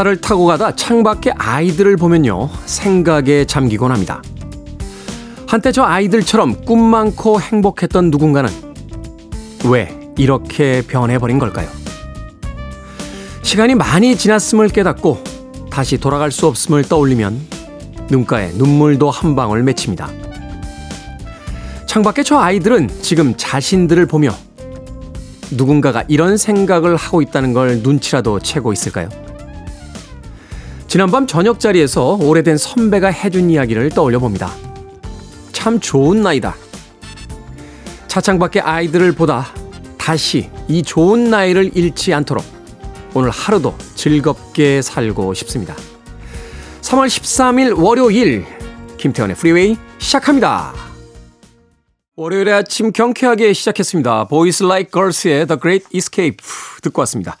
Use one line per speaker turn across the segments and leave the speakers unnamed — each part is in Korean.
차를 타고 가다 창밖에 아이들을 보면요. 생각에 잠기곤 합니다. 한때 저 아이들처럼 꿈 많고 행복했던 누군가는 왜 이렇게 변해버린 걸까요? 시간이 많이 지났음을 깨닫고 다시 돌아갈 수 없음을 떠올리면 눈가에 눈물도 한 방울 맺힙니다. 창밖에 저 아이들은 지금 자신들을 보며 누군가가 이런 생각을 하고 있다는 걸 눈치라도 채고 있을까요? 지난밤 저녁 자리에서 오래된 선배가 해준 이야기를 떠올려 봅니다. 참 좋은 나이다. 차창 밖의 아이들을 보다 다시 이 좋은 나이를 잃지 않도록 오늘 하루도 즐겁게 살고 싶습니다. 3월 13일 월요일 김태훈의 프리웨이 시작합니다. 월요일에 아침 경쾌하게 시작했습니다. Boys Like Girls의 The Great Escape 듣고 왔습니다.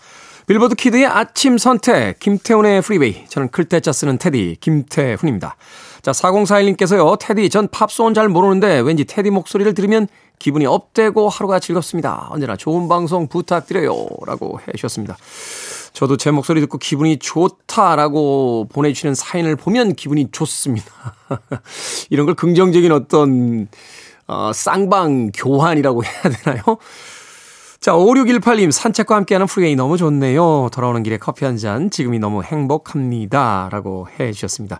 빌보드 키드의 아침 선택 김태훈의 프리웨이 저는 클 태 자 쓰는 테디 김태훈입니다. 자 4041님께서요. 테디 전 팝송은 잘 모르는데 왠지 테디 목소리를 들으면 기분이 up되고 하루가 즐겁습니다. 언제나 좋은 방송 부탁드려요. 라고 해주셨습니다. 저도 제 목소리 듣고 기분이 좋다라고 보내주시는 사연을 보면 기분이 좋습니다. 이런 걸 긍정적인 어떤 어, 쌍방 교환이라고 해야 되나요? 자, 5618님, 산책과 함께하는 프리웨이 너무 좋네요. 돌아오는 길에 커피 한 잔, 지금이 너무 행복합니다. 라고 해 주셨습니다.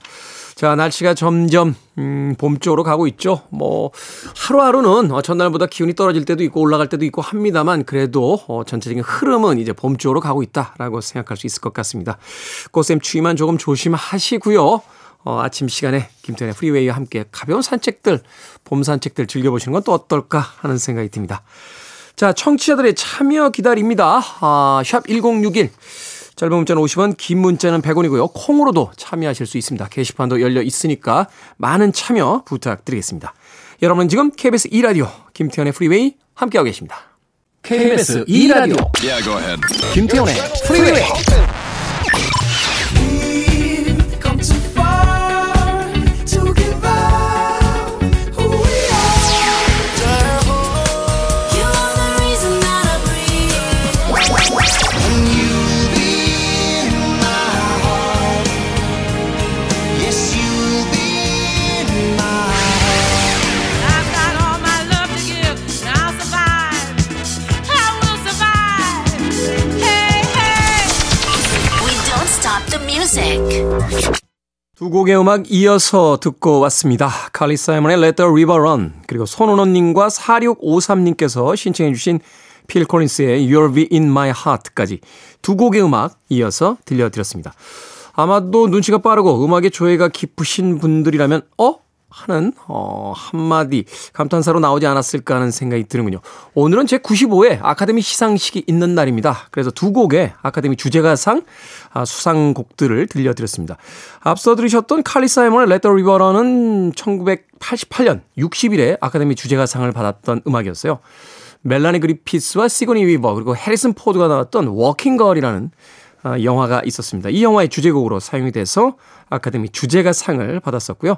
자, 날씨가 점점, 음, 봄 쪽으로 가고 있죠. 뭐, 하루하루는 어, 전날보다 기온이 떨어질 때도 있고 올라갈 때도 있고 합니다만, 그래도 어, 전체적인 흐름은 이제 봄 쪽으로 가고 있다라고 생각할 수 있을 것 같습니다. 꽃샘 추위만 조금 조심하시고요. 어, 아침 시간에 김태훈의 프리웨이와 함께 가벼운 산책들, 봄 산책들 즐겨보시는 건 또 어떨까 하는 생각이 듭니다. 자, 청취자들의 참여 기다립니다. 아, 샵 1061. 짧은 문자는 50원, 긴 문자는 100원이고요. 콩으로도 참여하실 수 있습니다. 게시판도 열려 있으니까 많은 참여 부탁드리겠습니다. 여러분은 지금 KBS 2라디오 김태훈의 프리웨이 함께하고 계십니다. KBS 2라디오 yeah, 김태훈의 프리웨이 두 곡의 음악 이어서 듣고 왔습니다. 칼리 사이먼의 Let the River Run 그리고 손은호님과 4653님께서 신청해 주신 필 콜린스의 You'll Be In My Heart까지 두 곡의 음악 이어서 들려드렸습니다. 아마도 눈치가 빠르고 음악의 조예가 깊으신 분들이라면 어? 하는 어, 한마디 감탄사로 나오지 않았을까 하는 생각이 드는군요. 오늘은 제 95회 아카데미 시상식이 있는 날입니다. 그래서 두 곡의 아카데미 주제가상 아, 수상곡들을 들려드렸습니다. 앞서 들으셨던 칼리 사이먼의 Let the River는 1988년 60일에 아카데미 주제가상을 받았던 음악이었어요. 멜라니 그리피스와 시고니 위버 그리고 해리슨 포드가 나왔던 Working Girl이라는 아, 영화가 있었습니다. 이 영화의 주제곡으로 사용이 돼서 아카데미 주제가상을 받았었고요.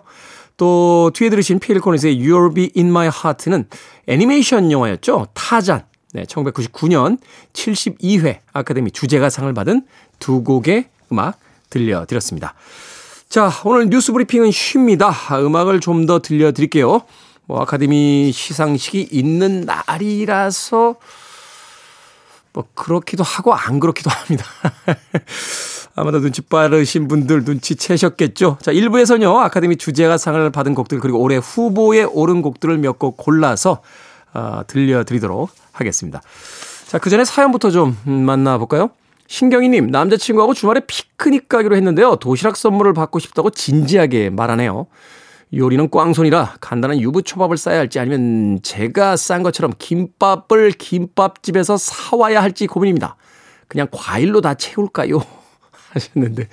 또 뒤에 들으신 필 콜린스의 You'll Be In My Heart는 애니메이션 영화였죠. 타잔. 네, 1999년 72회 아카데미 주제가상을 받은 두 곡의 음악 들려드렸습니다. 자, 오늘 뉴스 브리핑은 쉽니다. 음악을 좀 더 들려드릴게요. 뭐, 아카데미 시상식이 있는 날이라서, 뭐, 그렇기도 하고, 안 그렇기도 합니다. 아마도 눈치 빠르신 분들 눈치채셨겠죠. 자, 1부에서는요, 아카데미 주제가 상을 받은 곡들, 그리고 올해 후보에 오른 곡들을 몇 곡 골라서, 어, 들려드리도록 하겠습니다. 자, 그 전에 사연부터 좀 만나볼까요? 신경이님, 남자친구하고 주말에 피크닉 가기로 했는데요. 도시락 선물을 받고 싶다고 진지하게 말하네요. 요리는 꽝손이라 간단한 유부초밥을 싸야 할지 아니면 제가 싼 것처럼 김밥을 김밥집에서 사와야 할지 고민입니다. 그냥 과일로 다 채울까요? 하셨는데,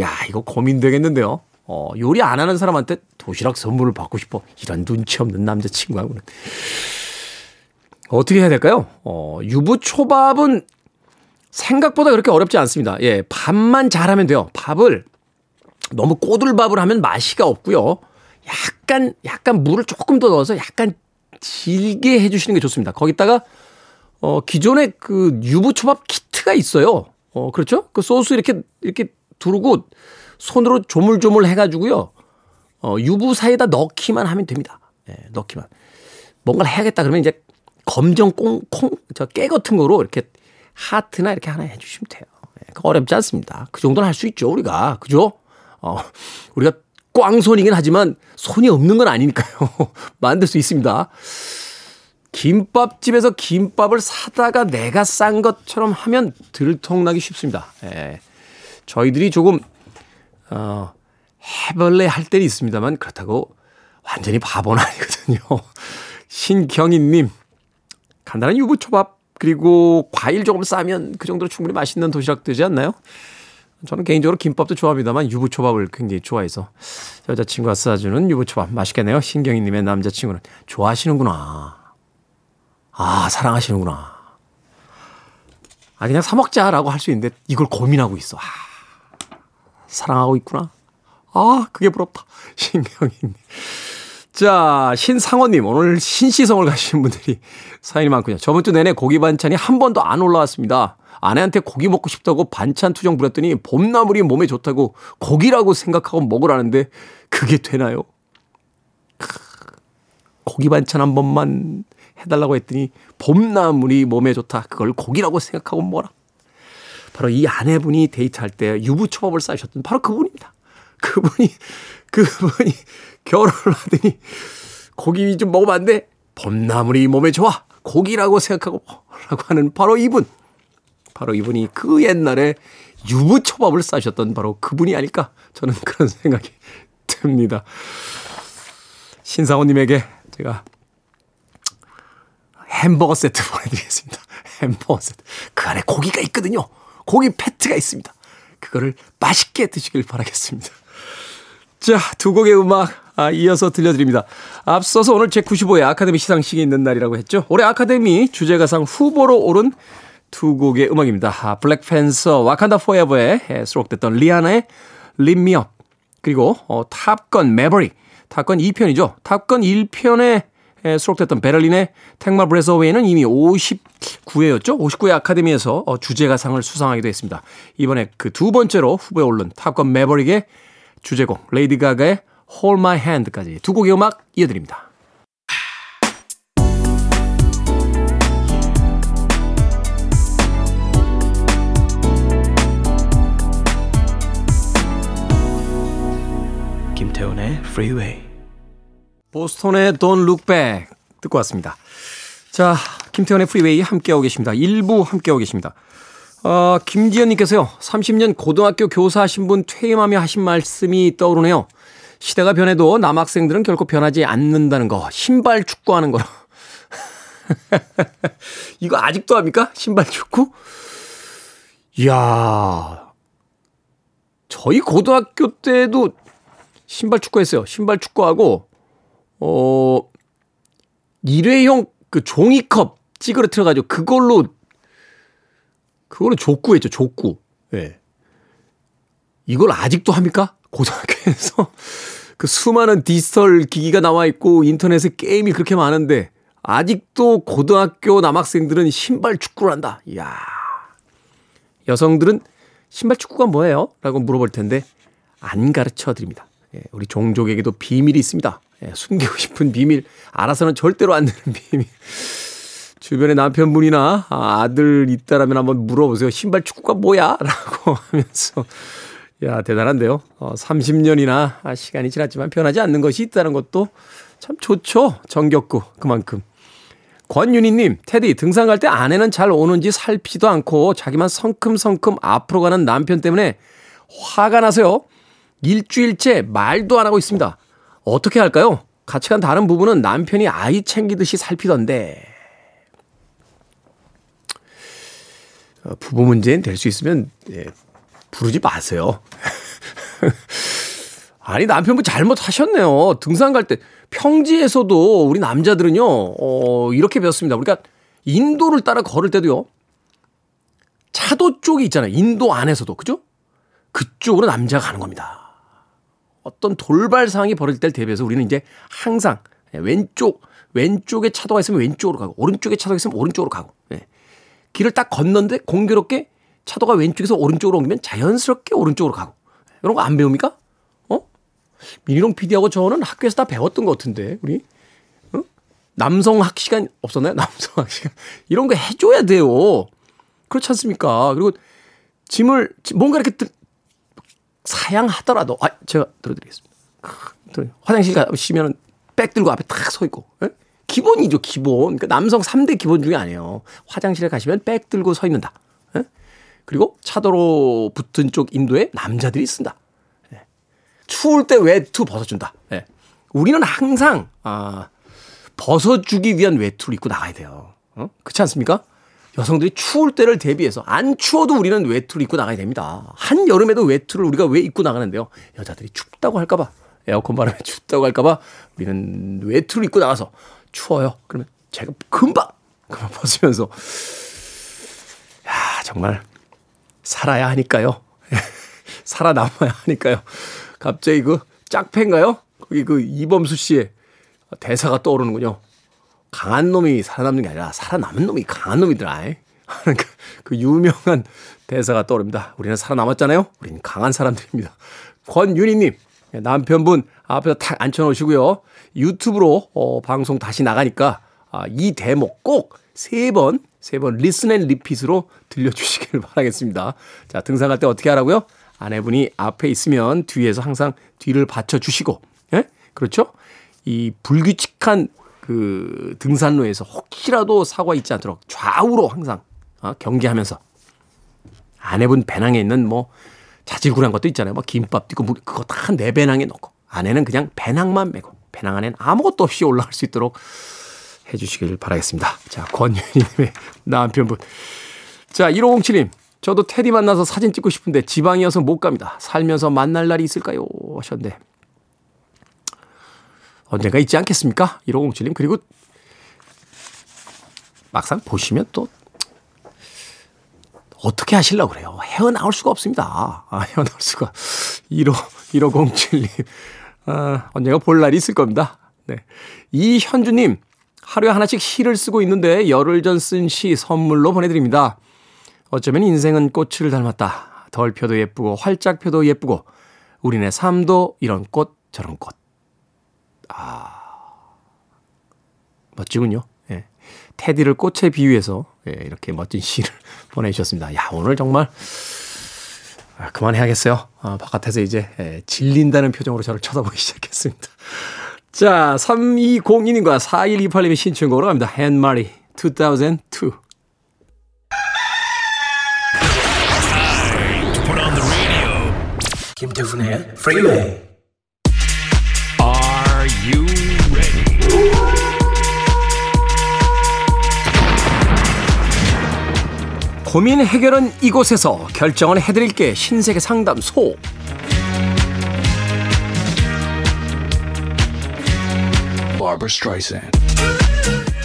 야 이거 고민되겠는데요. 어, 요리 안 하는 사람한테 도시락 선물을 받고 싶어. 이런 눈치 없는 남자친구하고는. 어떻게 해야 될까요? 어, 유부초밥은 생각보다 그렇게 어렵지 않습니다. 예, 밥만 잘하면 돼요. 밥을 너무 꼬들밥을 하면 맛이가 없고요. 약간 약간 물을 조금 더 넣어서 약간 질게 해주시는 게 좋습니다. 거기다가 어 기존에 그 유부초밥 키트가 있어요. 어, 그렇죠? 그 소스 이렇게, 이렇게 두르고 손으로 조물조물 해가지고요. 어, 유부 사이에다 넣기만 하면 됩니다. 예, 넣기만. 뭔가를 해야겠다 그러면 이제 검정 꽁, 콩, 저 깨 같은 거로 이렇게 하트나 이렇게 하나 해주시면 돼요. 예, 어렵지 않습니다. 그 정도는 할 수 있죠, 우리가. 그죠? 어, 우리가 꽝손이긴 하지만 손이 없는 건 아니니까요. 만들 수 있습니다. 김밥집에서 김밥을 사다가 내가 싼 것처럼 하면 들통나기 쉽습니다. 예. 저희들이 조금, 어, 해벌레 할 때는 있습니다만 그렇다고 완전히 바보는 아니거든요. 신경희님, 간단한 유부초밥, 그리고 과일 조금 싸면 그 정도로 충분히 맛있는 도시락 되지 않나요? 저는 개인적으로 김밥도 좋아합니다만 유부초밥을 굉장히 좋아해서 여자친구가 싸주는 유부초밥 맛있겠네요. 신경희님의 남자친구는 좋아하시는구나. 아 사랑하시는구나. 아 그냥 사 먹자라고 할 수 있는데 이걸 고민하고 있어. 아, 사랑하고 있구나. 아 그게 부럽다. 신경희님. 자, 신상원님, 오늘 신시성을 가시는 분들이 사연이 많군요. 저번 주 내내 고기 반찬이 한 번도 안 올라왔습니다. 아내한테 고기 먹고 싶다고 반찬 투정 부렸더니 봄나물이 몸에 좋다고 고기라고 생각하고 먹으라는데 그게 되나요? 고기 반찬 한 번만 해달라고 했더니 봄나물이 몸에 좋다. 그걸 고기라고 생각하고 먹어라. 바로 이 아내분이 데이트할 때 유부초밥을 싸셨던 바로 그분입니다. 그분이, 그분이 결혼을 하더니 고기 좀 돼? 봄나물이 몸에 좋아. 고기라고 생각하고 라고 하는 바로 이분. 바로 이분이 그 옛날에 유부초밥을 싸셨던 바로 그분이 아닐까 저는 그런 생각이 듭니다. 신상호님에게 제가 햄버거 세트 보내드리겠습니다. 햄버거 세트. 그 안에 고기가 있거든요. 고기 패트가 있습니다. 그거를 맛있게 드시길 바라겠습니다. 자, 두 곡의 음악 아, 이어서 들려드립니다. 앞서서 오늘 제95회 아카데미 시상식이 있는 날이라고 했죠. 올해 아카데미 주제가상 후보로 오른 두 곡의 음악입니다. 블랙팬서 와칸다 포에버에 수록됐던 리아나의 Lift Me Up 그리고 어, Top Gun Maverick Top Gun 2편이죠. Top Gun 1편에 수록됐던 베를린의 Take My Breath Away는 이미 59회였죠. 59회 아카데미에서 어, 주제가상을 수상하기도 했습니다. 이번에 그 두 번째로 후보에 오른 Top Gun Maverick의 주제곡 레이디 가가의 Hold My Hand까지 두 곡의 음악 이어드립니다. 김태훈의 Freeway. 보스톤의 Don't Look Back 듣고 왔습니다. 자, 김태훈의 Freeway 함께하고 계십니다. 1부 함께하고 계십니다. 어, 김지연님께서요, 30년 고등학교 교사하신 분 퇴임하며 하신 말씀이 떠오르네요. 시대가 변해도 남학생들은 결코 변하지 않는다는 거. 신발 축구하는 거로. 이거 아직도 합니까? 신발 축구? 이야. 저희 고등학교 때도 신발 축구 했어요. 신발 축구하고, 어, 일회용 그 종이컵 찌그러뜨려가지고 그걸로 그거는 족구했죠, 족구. 예. 네. 이걸 아직도 합니까? 고등학교에서 그 수많은 디지털 기기가 나와 있고 인터넷에 게임이 그렇게 많은데 아직도 고등학교 남학생들은 신발 축구를 한다. 이야. 여성들은 신발 축구가 뭐예요? 라고 물어볼 텐데 안 가르쳐 드립니다. 예, 우리 종족에게도 비밀이 있습니다. 예, 숨기고 싶은 비밀, 알아서는 절대로 안 되는 비밀. 주변에 남편분이나 아들 있다라면 한번 물어보세요. 신발 축구가 뭐야? 라고 하면서. 야, 대단한데요. 어, 30년이나 시간이 지났지만 변하지 않는 것이 있다는 것도 참 좋죠. 정겹고, 그만큼. 권윤희님, 테디, 등산 갈 때 아내는 잘 오는지 살피도 않고 자기만 성큼성큼 앞으로 가는 남편 때문에 화가 나서요. 일주일째 말도 안 하고 있습니다. 어떻게 할까요? 같이 간 다른 부부는 남편이 아이 챙기듯이 살피던데. 어, 부부 문제는 될 수 있으면 예, 부르지 마세요. 아니 남편분 잘못하셨네요. 등산 갈 때 평지에서도 우리 남자들은요 어, 이렇게 배웠습니다. 우리가 인도를 따라 걸을 때도요 차도 쪽이 있잖아요. 인도 안에서도 그죠? 그쪽으로 남자가 가는 겁니다. 어떤 돌발 상황이 벌어질 때를 대비해서 우리는 이제 항상 왼쪽 왼쪽에 차도가 있으면 왼쪽으로 가고 오른쪽에 차도가 있으면 오른쪽으로 가고 예. 길을 딱 건넌데 공교롭게 차도가 왼쪽에서 오른쪽으로 옮기면 자연스럽게 오른쪽으로 가고. 이런 거 안 배웁니까? 어? 미니롱 PD하고 저는 학교에서 다 배웠던 것 같은데, 우리? 어? 남성학 시간 없었나요? 남성학 시간. 이런 거 해줘야 돼요. 그렇지 않습니까? 그리고 짐을, 뭔가 이렇게 들, 사양하더라도, 아, 제가 들어드리겠습니다. 화장실 가시면 백 들고 앞에 탁 서 있고, 예? 기본이죠, 기본. 그러니까 남성 3대 기본 중에 아니에요. 화장실에 가시면 백 들고 서 있는다. 예? 그리고 차도로 붙은 쪽 인도에 남자들이 쓴다. 예. 추울 때 외투 벗어준다. 예. 우리는 항상, 아, 벗어주기 위한 외투를 입고 나가야 돼요. 어? 그렇지 않습니까? 여성들이 추울 때를 대비해서 안 추워도 우리는 외투를 입고 나가야 됩니다. 한 여름에도 외투를 우리가 왜 입고 나가는데요? 여자들이 춥다고 할까봐 에어컨 바람에 춥다고 할까봐 우리는 외투를 입고 나가서 추워요. 그러면 제가 금방 그만 벗으면서 야 정말 살아야 하니까요. 살아남아야 하니까요. 갑자기 그 짝패인가요? 거기 그 이범수 씨의 대사가 떠오르는군요. 강한 놈이 살아남는 게 아니라 살아남은 놈이 강한 놈이더라. 그, 그 유명한 대사가 떠오릅니다. 우리는 살아남았잖아요. 우리는 강한 사람들입니다. 권윤희님 남편분 앞에서 탁 앉혀놓으시고요. 유튜브로 어, 방송 다시 나가니까 아, 이 대목 꼭 세 번, 세 번 listen and repeat으로 들려주시길 바라겠습니다. 자, 등산할 때 어떻게 하라고요? 아내분이 앞에 있으면 뒤에서 항상 뒤를 받쳐주시고, 예? 그렇죠? 이 불규칙한 그 등산로에서 혹시라도 사고가 있지 않도록 좌우로 항상 어, 경계하면서 아내분 배낭에 있는 뭐 자질구레한 것도 있잖아요. 뭐 김밥도 있고 그거 다 내 배낭에 넣고 아내는 그냥 배낭만 메고 배낭 안에는 아무것도 없이 올라갈 수 있도록 해주시길 바라겠습니다. 자, 권윤희님의 남편분. 자, 1507님. 저도 테디 만나서 사진 찍고 싶은데 지방이어서 못 갑니다. 살면서 만날 날이 있을까요? 하셨는데. 언젠가 있지 않겠습니까? 1507님. 그리고 막상 보시면 또 어떻게 하시려고 그래요? 헤어나올 수가 없습니다. 아, 헤어나올 수가. 15, 1507님. 아, 언젠가 볼 날이 있을 겁니다. 네. 이현주님, 하루에 하나씩 시를 쓰고 있는데 열흘 전 쓴 시 선물로 보내드립니다. 어쩌면 인생은 꽃을 닮았다. 덜 펴도 예쁘고 활짝 펴도 예쁘고 우리네 삶도 이런 꽃 저런 꽃. 아 멋지군요. 예. 테디를 꽃에 비유해서 예, 이렇게 멋진 시를 보내주셨습니다. 야 오늘 정말 아, 그만해야겠어요. 아, 바깥에서 이제 예, 질린다는 표정으로 저를 쳐다보기 시작했습니다. 자, 3202님과 4128님의 신청곡으로 갑니다. 헨마리 2002. 김태훈의 프리웨이 Are you ready? 고민 해결은 이곳에서 결정은 해드릴게 신세계 상담소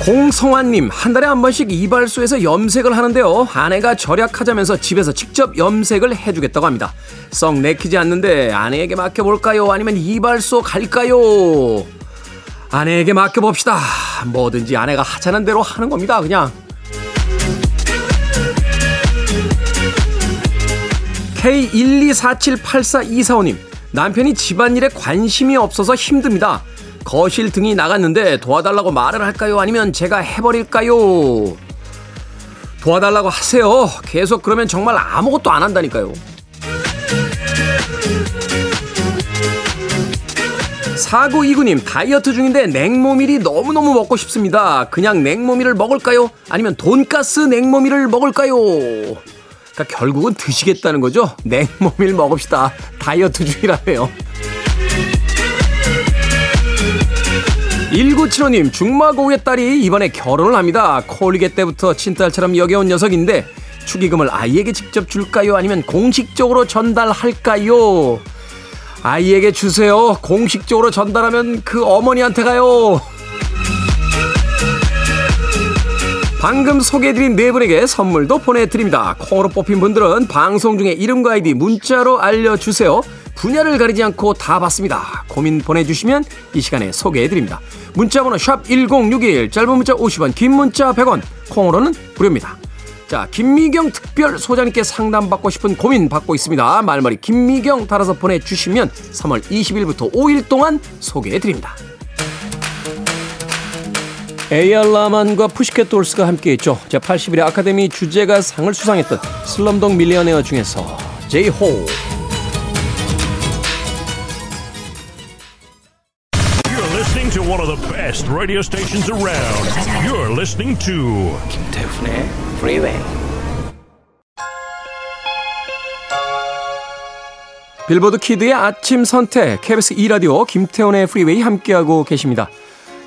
공성환님, 한 달에 한 번씩 이발소에서 염색을 하는데요. 아내가 절약하자면서 집에서 직접 염색을 해주겠다고 합니다. 썩 내키지 않는데 아내에게 맡겨볼까요? 아니면 이발소 갈까요? 아내에게 맡겨봅시다. 뭐든지 아내가 하자는 대로 하는 겁니다. 그냥. K124784245님, 남편이 집안일에 관심이 없어서 힘듭니다. 거실 등이 나갔는데 도와달라고 말을 할까요? 아니면 제가 해버릴까요? 도와달라고 하세요. 계속 그러면 정말 아무것도 안 한다니까요. 사구 이구님 다이어트 중인데 냉모밀이 너무너무 먹고 싶습니다. 그냥 냉모밀을 먹을까요? 아니면 돈가스 냉모밀을 먹을까요? 그러니까 결국은 드시겠다는 거죠? 냉모밀 먹읍시다. 다이어트 중이라며요. 1975님, 중마고우의 딸이 이번에 결혼을 합니다. 콜리게 때부터 친딸처럼 여겨온 녀석인데, 축의금을 아이에게 직접 줄까요? 아니면 공식적으로 전달할까요? 아이에게 주세요. 공식적으로 전달하면 그 어머니한테 가요. 방금 소개해드린 네 분에게 선물도 보내드립니다. 콩으로 뽑힌 분들은 방송 중에 이름과 아이디 문자로 알려주세요. 분야를 가리지 않고 다 받습니다. 고민 보내주시면 이 시간에 소개해드립니다. 문자번호 샵 1061, 짧은 문자 50원, 긴 문자 100원, 콩으로는 무료입니다. 자, 김미경 특별 소장님께 상담받고 싶은 고민 받고 있습니다. 말머리 김미경 달아서 보내주시면 3월 20일부터 5일 동안 소개해드립니다. A.R. 라만과 푸시캣 돌스가 함께했죠. 제81회 아카데미 주제가 상을 수상했던 Slumdog Millionaire 중에서 Jai Ho
You're listening to one of the best radio stations around. You're listening to
김태훈의 Freeway.
빌보드 키드의 아침 선택 KBS 2라디오 김태훈의 프리웨이 함께하고 계십니다.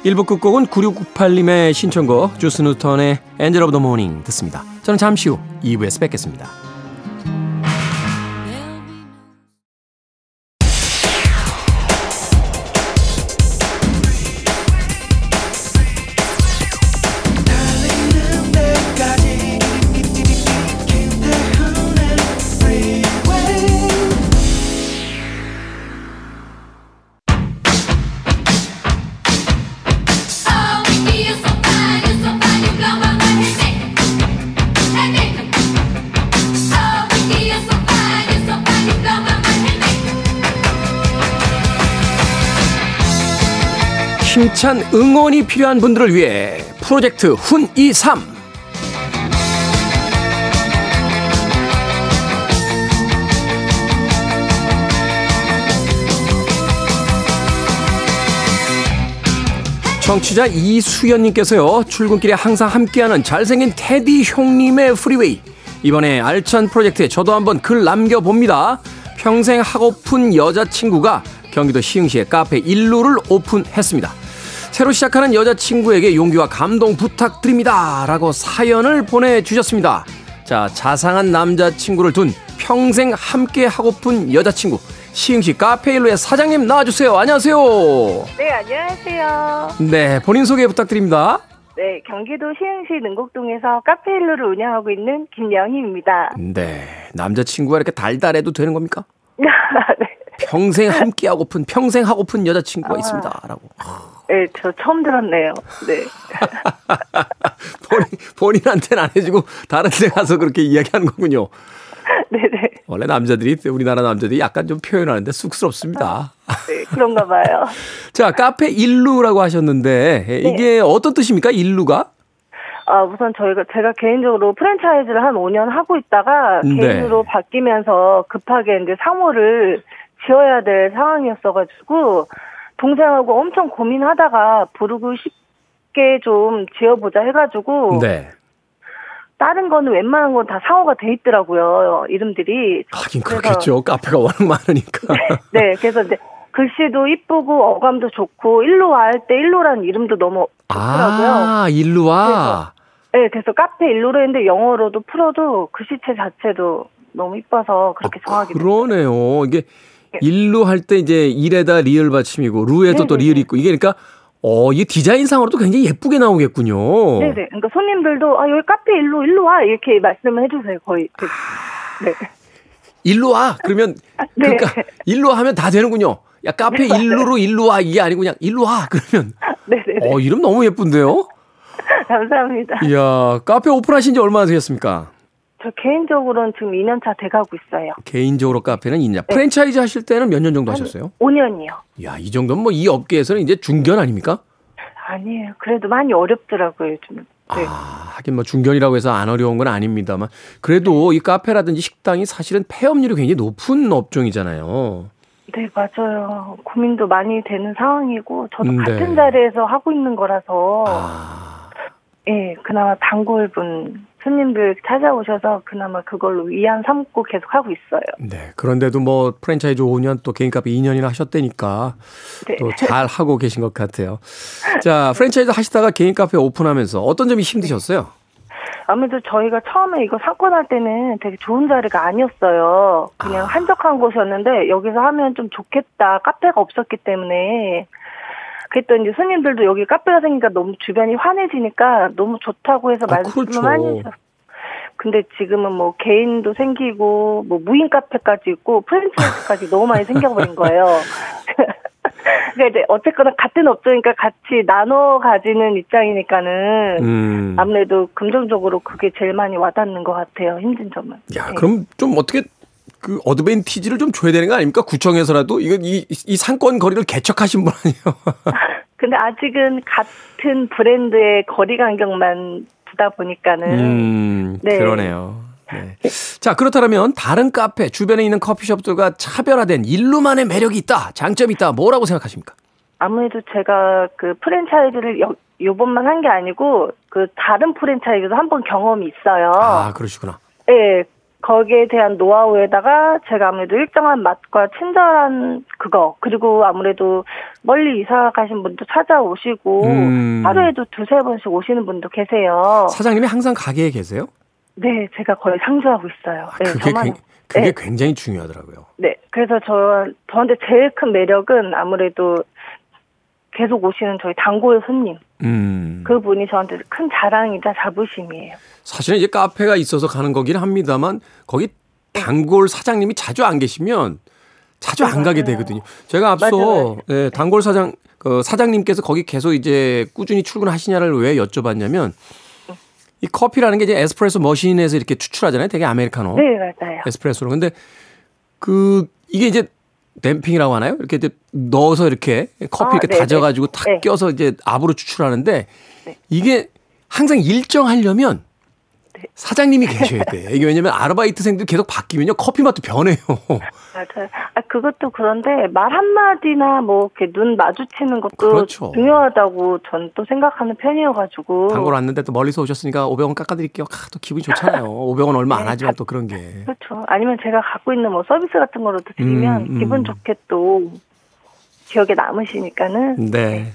1부 끝곡은 9698님의 신청곡 주스 누턴의 엔젤 오브 더 모닝 듣습니다. 저는 잠시 후 2부에서 뵙겠습니다. 힘찬 응원이 필요한 분들을 위해 프로젝트 훈23 청취자 이수연님께서요 출근길에 항상 함께하는 잘생긴 테디 형님의 프리웨이. 이번에 알찬 프로젝트에 저도 한번 글 남겨봅니다. 평생 하고픈 여자친구가 경기도 시흥시에 카페 일루를 오픈했습니다 새로 시작하는 여자친구에게 용기와 감동 부탁드립니다 라고 사연을 보내주셨습니다 자 자상한 남자친구를 둔 평생 함께 하고픈 여자친구 시흥시 카페 일루의 사장님 나와주세요 안녕하세요
네, 안녕하세요.
네, 본인 소개 부탁드립니다.
네, 경기도 시흥시 능곡동에서 카페일로를 운영하고 있는 김영희입니다.
네, 남자친구가 이렇게 달달해도 되는 겁니까?
네.
평생 함께하고픈, 평생 하고픈 여자친구가
아.
있습니다. 라고.
네, 저 처음 들었네요. 네.
본인, 본인한테는 안 해주고 다른 데 가서 그렇게 이야기하는 거군요.
네네.
원래 남자들이, 우리나라 남자들이 약간 좀 표현하는데 쑥스럽습니다.
네, 그런가 봐요.
자, 카페 일루라고 하셨는데,
네.
이게 어떤 뜻입니까? 일루가?
아, 우선 저희가, 제가 개인적으로 프랜차이즈를 한 5년 하고 있다가
네.
개인으로 바뀌면서 급하게 이제 상호를 지어야 될 상황이었어 가지고, 동생하고 엄청 고민하다가 부르고 싶게 좀 지어보자 해가지고,
네.
다른 거는 웬만한 건 다 상호가 돼 있더라고요, 이름들이.
하긴
그래서-
그렇겠죠. 카페가 워낙 많으니까.
네, 그래서 이제 글씨도 이쁘고 어감도 좋고 일로와 할 때 일로라는 이름도 너무 좋더라고요.
아, 일루와.
네, 그래서 카페 일로로 했는데 영어로도 풀어도 글씨체 자체도 너무 이뻐서 그렇게 정하게 됐어요.
아, 그러네요. 이게 일루 할때 이제 일에다 리을 받침이고 루에도 또
네네네.
리을이 있고 이게 그러니까 어, 이게 디자인상으로도 굉장히 예쁘게 나오겠군요.
네네. 그러니까 손님들도 아 여기 카페 일로 일로 와 이렇게 말씀을 해주세요. 거의. 그- 네.
일로 와. 그러면
네.
그러니까 일로 와 하면 다 되는군요. 야 카페 일루로 일로 와 이게 아니고 그냥 일로 와 그러면
네네.
어 이름 너무 예쁜데요.
감사합니다.
이야 카페 오픈하신 지 얼마나 되셨습니까?
저 개인적으로는 지금 2년 차 돼가고 있어요.
개인적으로 카페는 있냐? 프랜차이즈 하실 때는 몇 년 정도 하셨어요?
5년이요.
야 이 정도면 뭐 이 업계에서는 이제 중견 아닙니까?
아니에요. 그래도 많이 어렵더라고요, 요즘. 네.
아, 하긴 뭐 중견이라고 해서 안 어려운 건 아닙니다만 그래도 이 카페라든지 식당이 사실은 폐업률이 굉장히 높은 업종이잖아요.
네, 맞아요. 고민도 많이 되는 상황이고, 저도
음, 네.
같은 자리에서 하고 있는 거라서,
아,
예, 그나마 단골분, 손님들 찾아오셔서 그나마 그걸로 위안 삼고 계속 하고 있어요.
네. 그런데도 뭐 프랜차이즈 5년 또 개인 카페 2년이나 하셨다니까
네.
또잘 하고 계신 것 같아요. 자, 프랜차이즈 하시다가 개인 카페 오픈하면서 어떤 점이 힘드셨어요?
아무래도 저희가 처음에 이거 상권할 때는 되게 좋은 자리가 아니었어요. 그냥 한적한 곳이었는데, 여기서 하면 좀 좋겠다. 카페가 없었기 때문에. 그랬더니 이제 손님들도 여기 카페가 생기니까 너무 주변이 환해지니까 너무 좋다고 해서
아,
말씀을
그렇죠.
많이 해주셨어요. 근데 지금은 뭐 개인도 생기고 뭐 무인 카페까지 있고 프랜차이즈까지 너무 많이 생겨버린 거예요. 그러니까 이제 어쨌거나 같은 업종이니까 같이 나눠 가지는 입장이니까는
음.
아무래도 금전적으로 그게 제일 많이 와닿는 것 같아요. 힘든 점은.
야,
네.
그럼 좀 어떻게 그 어드밴티지를 좀 줘야 되는 거 아닙니까? 구청에서라도 이거 이, 이 상권 거리를 개척하신 분 아니에요?
근데 아직은 같은 브랜드의 거리 간격만 두다 보니까는
음,
네.
그러네요. 네. 자, 그렇다면 다른 카페 주변에 있는 커피숍들과 차별화된 일루만의 매력이 있다, 장점이 있다, 뭐라고 생각하십니까?
아무래도 제가 그 프랜차이즈를 요, 요번만 한 게 아니고 그 다른 프랜차이즈도 한 번 경험이 있어요.
아, 그러시구나.
네. 거기에 대한 노하우에다가 제가 아무래도 일정한 맛과 친절한 그거 그리고 아무래도 멀리 이사 가신 분도 찾아오시고
음.
하루에도 두세 번씩 오시는 분도 계세요.
사장님이 항상 가게에 계세요?
네, 제가 거의 상주하고 있어요.
아,
네,
그게,
저만.
굉- 그게
네.
굉장히 중요하더라고요.
네, 그래서 저 저한테 제일 큰 매력은 아무래도 계속 오시는 저희 단골 손님
음.
그분이 저한테 큰 자랑이자 자부심이에요.
사실은 이제 카페가 있어서 가는 거긴 합니다만 거기 단골 사장님이 자주 안 계시면 자주 안 가게 되거든요. 제가 앞서. 예, 단골 사장 그 사장님께서 거기 계속 이제 꾸준히 출근하시냐를 왜 여쭤봤냐면 이 커피라는 게 이제 에스프레소 머신에서 이렇게 추출하잖아요. 되게 아메리카노
네, 맞아요.
에스프레소로. 근데 그 이게 이제 댐핑이라고 하나요? 이렇게 넣어서 이렇게 커피
아,
이렇게
네,
다져가지고 탁
네.
껴서 이제 압으로 추출하는데
네.
이게 항상 일정하려면
네.
사장님이 계셔야 돼. 이게 왜냐면 아르바이트생들 계속 바뀌면요 커피 맛도 변해요.
맞아요. 아, 그것도 그런데 말 한마디나 뭐 이렇게 눈 마주치는 것도
그렇죠.
중요하다고 전 또 생각하는 편이어가지고.
단골 왔는데 또 멀리서 오셨으니까 500원 깎아드릴게요. 아, 또 기분이 좋잖아요. 500원 얼마 안
네,
하지만 또 그런 게.
그렇죠. 아니면 제가 갖고 있는 뭐 서비스 같은 거로도 드리면
음, 음.
기분 좋게 또 기억에 남으시니까는.
네.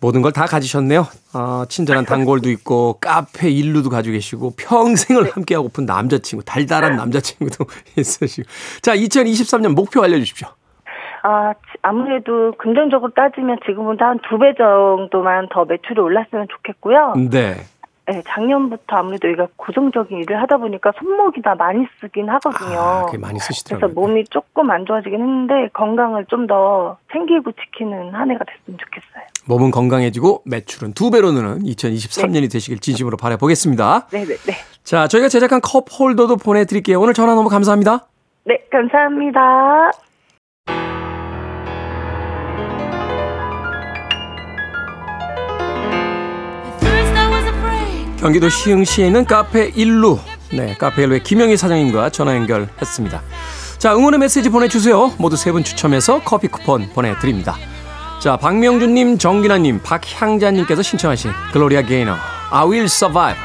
모든 걸 다 가지셨네요. 아, 친절한 단골도 있고 카페 일루도 가지고 계시고 평생을
네.
함께하고픈 남자친구, 달달한 남자친구도 있으시고. 자, 2023년 목표 알려주십시오.
아, 지- 아무래도 금전적으로 따지면 지금보다 한 두 배 정도만 더 매출이 올랐으면 좋겠고요.
네.
네, 작년부터 아무래도 여기가 고정적인 일을 하다 보니까 손목이나 많이 쓰긴 하거든요.
아, 그게 많이
그래서
쓰시더라고요.
몸이 조금 안 좋아지긴 했는데 건강을 좀 더 챙기고 지키는 한 해가 됐으면 좋겠어요.
몸은 건강해지고 매출은 두 배로 느는 2023년이 되시길 진심으로 바라보겠습니다.
네 네 네.
자, 저희가 제작한 컵 홀더도 보내드릴게요. 오늘 전화 너무 감사합니다.
네, 감사합니다.
경기도 시흥시에 있는 카페 일루. 네, 카페 일루의 김영희 사장님과 전화 연결했습니다. 자, 응원의 메시지 보내주세요. 모두 세 분 추첨해서 커피 쿠폰 보내드립니다. 자, 박명준님, 정기나님, 박향자님께서 신청하신 글로리아 게이너, I will survive.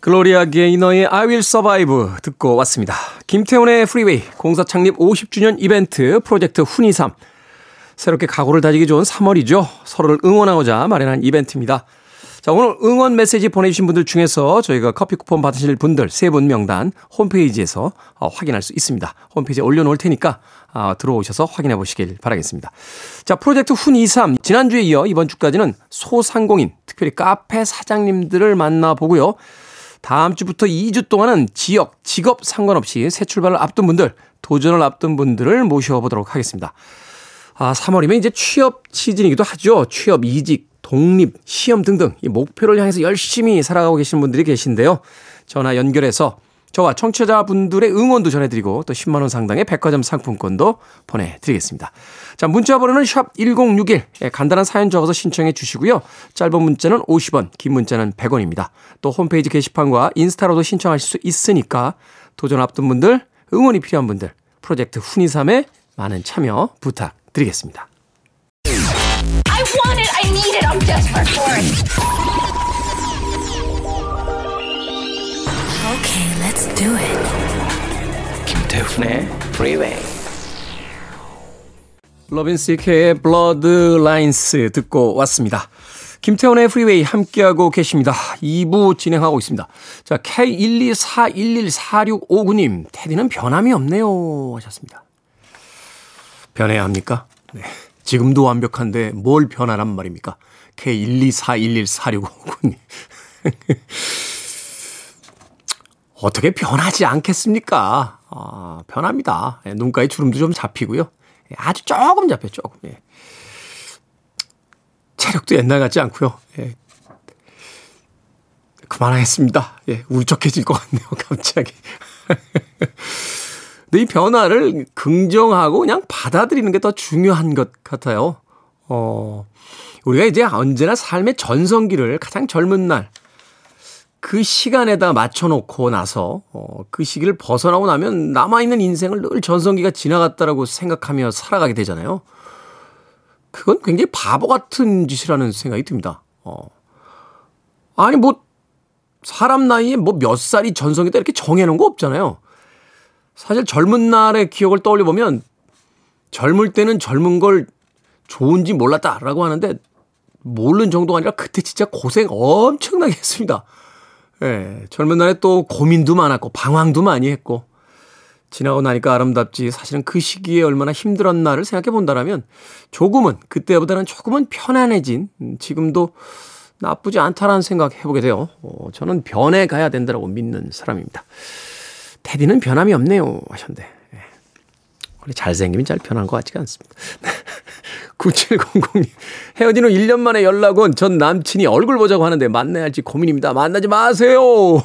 글로리아 게이너의 I will survive 듣고 왔습니다. 김태훈의 프리웨이 공사 창립 50주년 이벤트 프로젝트 훈이삼. 새롭게 각오를 다지기 좋은 3월이죠. 서로를 응원하고자 마련한 이벤트입니다. 자, 오늘 응원 메시지 보내주신 분들 중에서 저희가 커피 쿠폰 받으실 분들 세 분 명단 홈페이지에서 어, 확인할 수 있습니다. 홈페이지에 올려놓을 테니까 어, 들어오셔서 확인해 보시길 바라겠습니다. 자, 프로젝트 훈23 지난주에 이어 이번 주까지는 소상공인, 특별히 카페 사장님들을 만나보고요. 다음 주부터 2주 동안은 지역, 직업 상관없이 새 출발을 앞둔 분들, 도전을 앞둔 분들을 모셔보도록 하겠습니다. 아, 3월이면 이제 취업 시즌이기도 하죠. 취업, 이직, 독립, 시험 등등 이 목표를 향해서 열심히 살아가고 계신 분들이 계신데요. 전화 연결해서 저와 청취자분들의 응원도 전해드리고 또 10만 원 상당의 백화점 상품권도 보내드리겠습니다. 자, 문자 번호는 샵 1061. 예, 간단한 사연 적어서 신청해 주시고요. 짧은 문자는 50원, 긴 문자는 100원입니다. 또 홈페이지 게시판과 인스타로도 신청하실 수 있으니까 도전 앞둔 분들, 응원이 필요한 분들, 프로젝트 훈이삼에 많은 참여 부탁 드리겠습니다.
I want it. I need it. I'm desperate for it.
Okay, let's do it.
김태훈의 Freeway.
로빈 시크의 Blurred Lines 듣고 왔습니다. 김태훈의 프리웨이 함께하고 계십니다. 2부 진행하고 있습니다. 자, K124114659님, 테디는 변함이 없네요. 하셨습니다. 변해야 합니까? 네. 지금도 완벽한데 뭘 변하란 말입니까? K124114659님. 어떻게 변하지 않겠습니까? 아, 변합니다. 예, 눈가에 주름도 좀 잡히고요. 예, 아주 조금 잡혀, 조금. 예. 체력도 옛날 같지 않고요. 예. 그만하겠습니다. 예, 울적해질 것 같네요, 갑자기. 근데 이 변화를 긍정하고 그냥 받아들이는 게 더 중요한 것 같아요. 어, 우리가 이제 언제나 삶의 전성기를 가장 젊은 날, 그 시간에다 맞춰놓고 나서, 어, 그 시기를 벗어나고 나면 남아있는 인생을 늘 전성기가 지나갔다라고 생각하며 살아가게 되잖아요. 그건 굉장히 바보 같은 짓이라는 생각이 듭니다. 어. 아니, 뭐, 사람 나이에 뭐 몇 살이 전성기다 이렇게 정해놓은 거 없잖아요. 사실 젊은 날의 기억을 떠올려 보면 젊을 때는 젊은 걸 좋은지 몰랐다라고 하는데 모르는 정도가 아니라 그때 진짜 고생 엄청나게 했습니다. 예, 젊은 날에 또 고민도 많았고 방황도 많이 했고 지나고 나니까 아름답지 사실은 그 시기에 얼마나 힘들었나를 생각해 본다라면 조금은 그때보다는 조금은 편안해진 음, 지금도 나쁘지 않다라는 생각 해보게 돼요. 어, 저는 변해 가야 된다라고 믿는 사람입니다. 테디는 변함이 없네요 하셨는데 예. 원래 잘생기면 잘 변한 것 같지가 않습니다. 9700님 헤어진 후 1년 만에 연락 온 전 남친이 얼굴 보자고 하는데 만나야 할지 고민입니다. 만나지 마세요.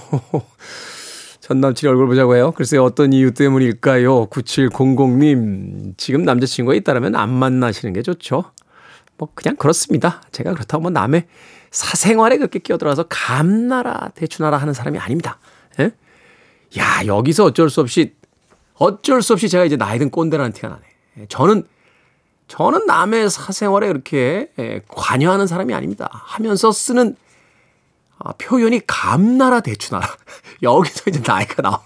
전 남친이 얼굴 보자고 해요. 글쎄요 어떤 이유 때문일까요? 9700님 지금 남자친구가 있다면 안 만나시는 게 좋죠. 뭐 그냥 그렇습니다. 제가 그렇다고 뭐 남의 사생활에 그렇게 끼어들어서 감나라 대추나라 하는 사람이 아닙니다. 예? 야 여기서 어쩔 수 없이 어쩔 수 없이 제가 이제 나이 든 꼰대라는 티가 나네. 예, 저는 저는 남의 사생활에 그렇게 예, 관여하는 사람이 아닙니다. 하면서 쓰는 아, 표현이 감나라 대추나라. 여기서 이제 나이가 나오.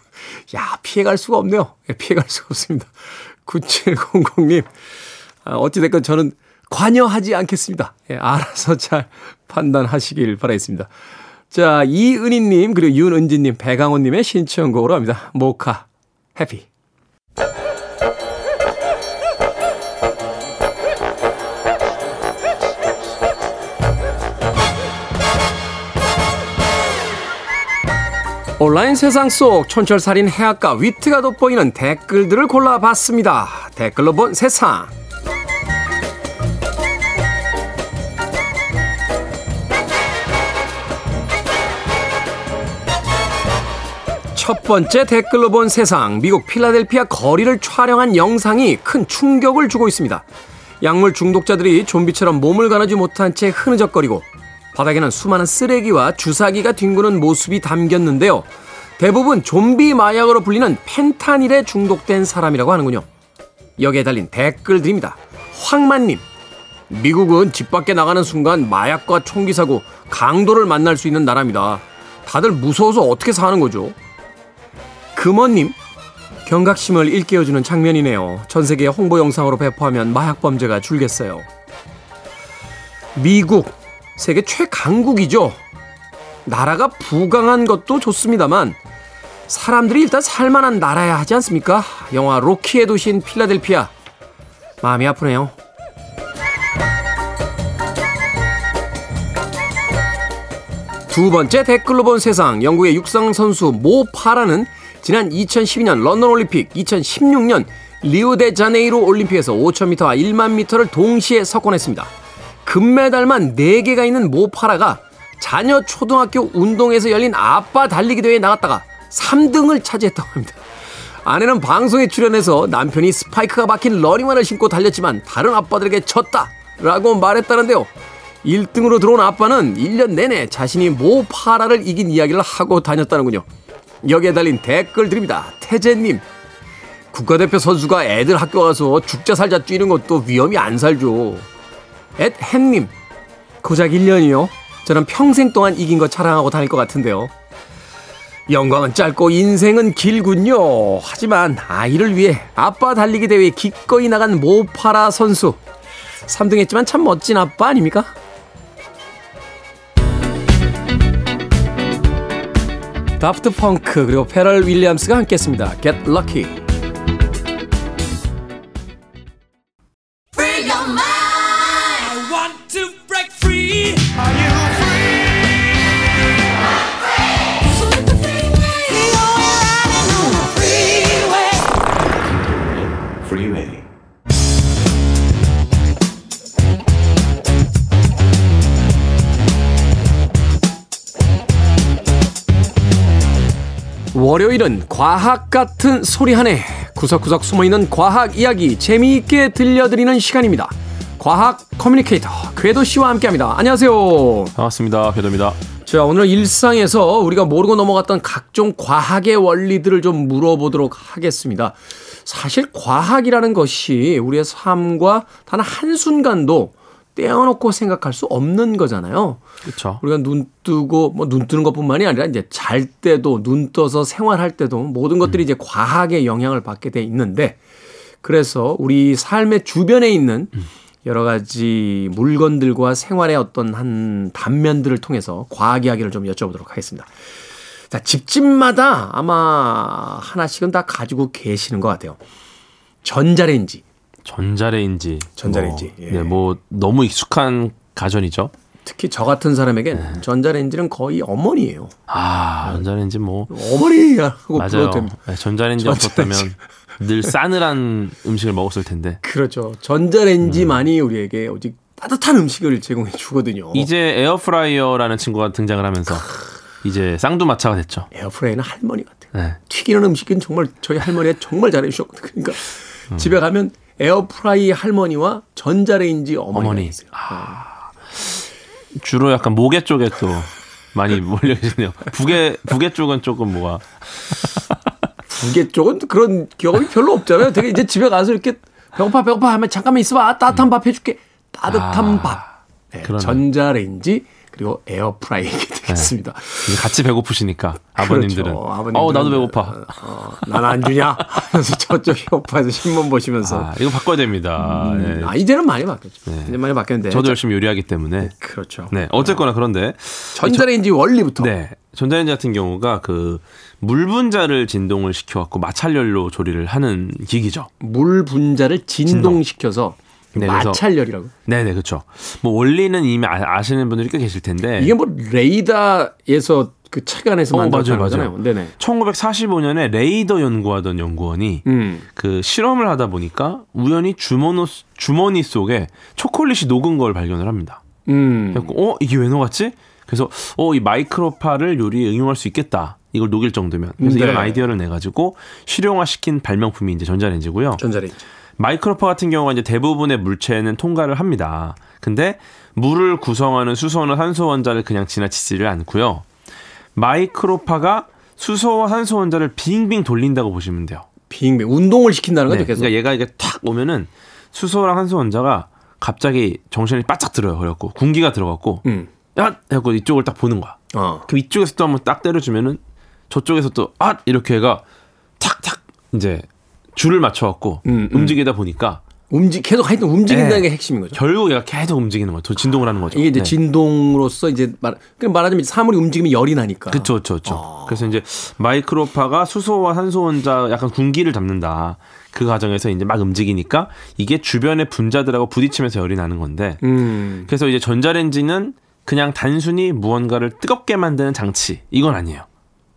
야 피해갈 수가 없네요. 예, 피해갈 수가 없습니다. 9700님 아, 어찌됐건 저는 관여하지 않겠습니다. 예, 알아서 잘 판단하시길 바라겠습니다. 자, 이은희님, 그리고 윤은지님, 배강호님의 신청곡으로 합니다. 모카, 해피. 온라인 세상 속 촌철살인 해악과 위트가 돋보이는 댓글들을 골라봤습니다. 댓글로 본 세상. 첫 번째 댓글로 본 세상. 미국 필라델피아 거리를 촬영한 영상이 큰 충격을 주고 있습니다. 약물 중독자들이 좀비처럼 몸을 가누지 못한 채 흐느적거리고 바닥에는 수많은 쓰레기와 주사기가 뒹구는 모습이 담겼는데요. 대부분 좀비 마약으로 불리는 펜타닐에 중독된 사람이라고 하는군요. 여기에 달린 댓글들입니다. 황만님. 미국은 집 밖에 나가는 순간 마약과 총기 사고, 강도를 만날 수 있는 나라입니다. 다들 무서워서 어떻게 사는 거죠? 금원님. 경각심을 일깨워주는 장면이네요. 전 세계 홍보 영상으로 배포하면 마약 범죄가 줄겠어요. 미국. 세계 최강국이죠. 나라가 부강한 것도 좋습니다만 사람들이 일단 살만한 나라야 하지 않습니까? 영화 로키의 도시인 필라델피아 마음이 아프네요. 두 번째 댓글로 본 세상 영국의 육상 선수 모 파라는 지난 2012년 런던 올림픽, 2016년 리우데자네이루 올림픽에서 5,000m와 1만 미터를 동시에 석권했습니다. 금메달만 4개가 있는 모 파라가 자녀 초등학교 운동회에서 열린 아빠 달리기 대회에 나갔다가 3등을 차지했다고 합니다. 아내는 방송에 출연해서 남편이 스파이크가 박힌 러닝화를 신고 달렸지만 다른 아빠들에게 졌다 라고 말했다는데요. 1등으로 들어온 아빠는 1년 내내 자신이 모 파라를 이긴 이야기를 하고 다녔다는군요. 여기에 달린 댓글들입니다. 태재님, 국가대표 선수가 애들 학교 가서 죽자 살자 뛰는 것도 위험이 안 살죠. 앳햄님, 고작 1년이요? 저는 평생 동안 이긴 거 자랑하고 다닐 것 같은데요. 영광은 짧고 인생은 길군요. 하지만 아이를 위해 아빠 달리기 대회에 기꺼이 나간 모파라 선수. 3등 했지만 참 멋진 아빠 아닙니까? 다프트 펑크 그리고 페럴 윌리엄스가 함께 했습니다. Get Lucky. 월요일은 과학 같은 소리 하네. 구석구석 숨어있는 과학 이야기 재미있게 들려드리는 시간입니다. 과학 커뮤니케이터 궤도 씨와 함께합니다. 안녕하세요.
반갑습니다. 궤도입니다.
자, 오늘 일상에서 우리가 모르고 넘어갔던 각종 과학의 원리들을 좀 물어보도록 하겠습니다. 사실 과학이라는 것이 우리의 삶과 단 한순간도 떼어놓고 생각할 수 없는 거잖아요.
그렇죠.
우리가 눈 뜨고 뭐 눈 뜨는 것뿐만이 아니라 이제 잘 때도 눈 떠서 생활할 때도 모든 것들이 이제 과학의 영향을 받게 돼 있는데 그래서 우리 삶의 주변에 있는 여러 가지 물건들과 생활의 어떤 한 단면들을 통해서 과학 이야기를 좀 여쭤보도록 하겠습니다. 자, 집집마다 아마 하나씩은 다 가지고 계시는 것 같아요. 전자레인지.
전자레인지.
전자레인지,
뭐,
예.
네, 뭐 너무 익숙한 가전이죠.
특히 저 같은 사람에겐 전자레인지는 거의 어머니예요.
아, 전자레인지 뭐
어머니라고 불러도
맞아요.
됩니다.
네, 전자레인지 없었다면 늘 싸늘한 음식을 먹었을 텐데.
그렇죠. 전자레인지만이 우리에게 오직 따뜻한 음식을 제공해 주거든요.
이제 에어프라이어라는 친구가 등장을 하면서 이제 쌍두마차가 됐죠.
에어프라이어는 할머니 같아요.
네.
튀기는 음식은 정말 저희 할머니가 정말 잘해 주셨거든요. 그러니까 집에 가면 에어프라이 할머니와 전자레인지 어머니가
어머니.
있어요.
주로 약간 모계 쪽에 또 많이 몰려 계시네요. 북의 북의 쪽은 조금 뭐가
부계 쪽은 그런 경험이 별로 없잖아요. 되게 이제 집에 가서 이렇게 배고파 배고파 하면 잠깐만 있어봐 따뜻한 밥 해줄게 따뜻한
아,
밥. 네. 전자레인지 그리고 에어프라이기 되겠습니다.
이제 같이 배고프시니까 아버님들은
그렇죠. 아버님들은,
어 나도 배고파.
어, 난안 주냐? 하면서 저쪽이 배고파서 신문 보시면서.
아, 이거 바꿔야 됩니다. 네.
아, 이제는 많이 바뀌었죠.
네.
이제 많이 바뀌었는데.
저도 열심히 요리하기 때문에.
그렇죠.
네. 어쨌거나 그런데
전자레인지 원리부터.
네. 전자레인지 같은 경우가 그 물 분자를 진동을 시켜 갖고 마찰열로 조리를 하는 기기죠.
물 분자를 진동시켜서
네, 그래서-
마찰열이라고.
네, 네, 그렇죠. 뭐 원리는 이미 아, 시는 분들이 꽤 계실 텐데
이게 뭐 레이더에서 그 체관에서
어, 맞아요,
거잖아요. 네네.
1945년에 레이더 연구하던 연구원이
음.
그 실험을 하다 보니까 우연히 주머니, 주머니 속에 초콜릿이 녹은 걸 발견을 합니다.
음.
어 이게 왜 녹았지? 그래서 어이 마이크로파를 요리에 응용할 수 있겠다. 이걸 녹일 정도면 그래서
네.
이런 아이디어를 내 가지고 실용화시킨 발명품이 이제 전자레인지고요.
전자레인지.
마이크로파 같은 경우가 이제 대부분의 물체는 통과를 합니다. 근데 물을 구성하는 수소나 산소 원자를 그냥 지나치지를 않고요. 마이크로파가 수소와 산소 원자를 빙빙 돌린다고 보시면 돼요.
빙빙 운동을 시킨다는 거죠,
네,
계속.
그러니까 얘가 이게 탁 오면은 수소랑 산소 원자가 갑자기 정신이 바짝 들어요. 그래갖고 군기가 들어갔고
음.
야! 해갖고 이쪽을 딱 보는 거야.
어.
그 이쪽에서 또 한번 딱 때려주면은 저쪽에서 또 아! 이렇게 얘가 탁탁 이제 줄을 맞춰갖고
음, 음.
움직이다 보니까
움직 계속 하여튼 움직인다는
네.
게 핵심인 거죠.
결국 얘가 계속 움직이는 거죠. 진동을 하는 거죠.
이게 이제
네.
진동으로서 이제 말, 말하자면 사물이 움직이면 열이 나니까.
그쵸, 그쵸.
아.
그래서 이제 마이크로파가 수소와 산소 원자 약간 군기를 잡는다. 그 과정에서 이제 막 움직이니까 이게 주변의 분자들하고 부딪히면서 열이 나는 건데.
음.
그래서 이제 전자레인지는 그냥 단순히 무언가를 뜨겁게 만드는 장치. 이건 아니에요.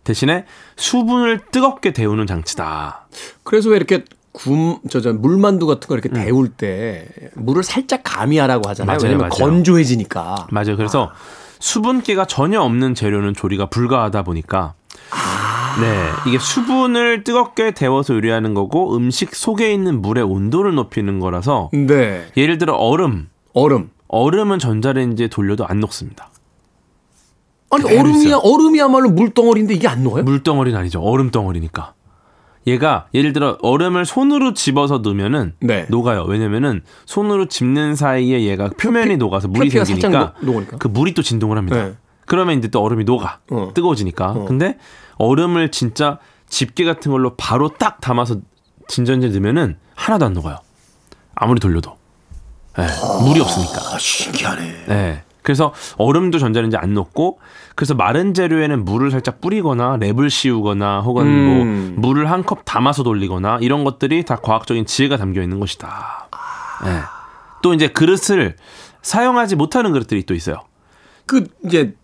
대신에 수분을 뜨겁게 데우는 장치다.
그래서 왜 이렇게 굼, 저, 저, 물만두 같은 거 이렇게 데울 때 물을 살짝 가미하라고 하잖아요.
맞아요,
왜냐면
맞아요.
건조해지니까.
맞아요. 그래서 수분기가 전혀 없는 재료는 조리가 불가하다 보니까 네 이게 수분을 뜨겁게 데워서 요리하는 거고 음식 속에 있는 물의 온도를 높이는 거라서
네.
예를 들어 얼음
얼음.
얼음은 전자레인지에 돌려도 안 녹습니다.
아니,
그대로
얼음이야. 얼음이야말로 물덩어리인데 이게 안 녹아요?
물덩어리는 아니죠. 얼음 덩어리니까. 얘가 예를 들어 얼음을 손으로 집어서 넣으면은
네.
녹아요. 왜냐면은 손으로 집는 사이에 얘가 표면이 녹아서 물이 생기니까. 그 물이 또 진동을 합니다.
네.
그러면 이제 또 얼음이 녹아.
어.
뜨거워지니까.
어.
근데 얼음을 진짜 집게 같은 걸로 바로 딱 담아서 진전제 넣으면은 하나도 안 녹아요. 아무리 돌려도. 네, 물이 없으니까.
아, 신기하네.
네. 그래서 얼음도 전자레인지 안 녹고 그래서 마른 재료에는 물을 살짝 뿌리거나 랩을 씌우거나 혹은
음.
뭐 물을 한 컵 담아서 돌리거나 이런 것들이 다 과학적인 지혜가 담겨 있는 것이다. 네. 또 이제 그릇을 사용하지 못하는 그릇들이 또 있어요.
그, 이제,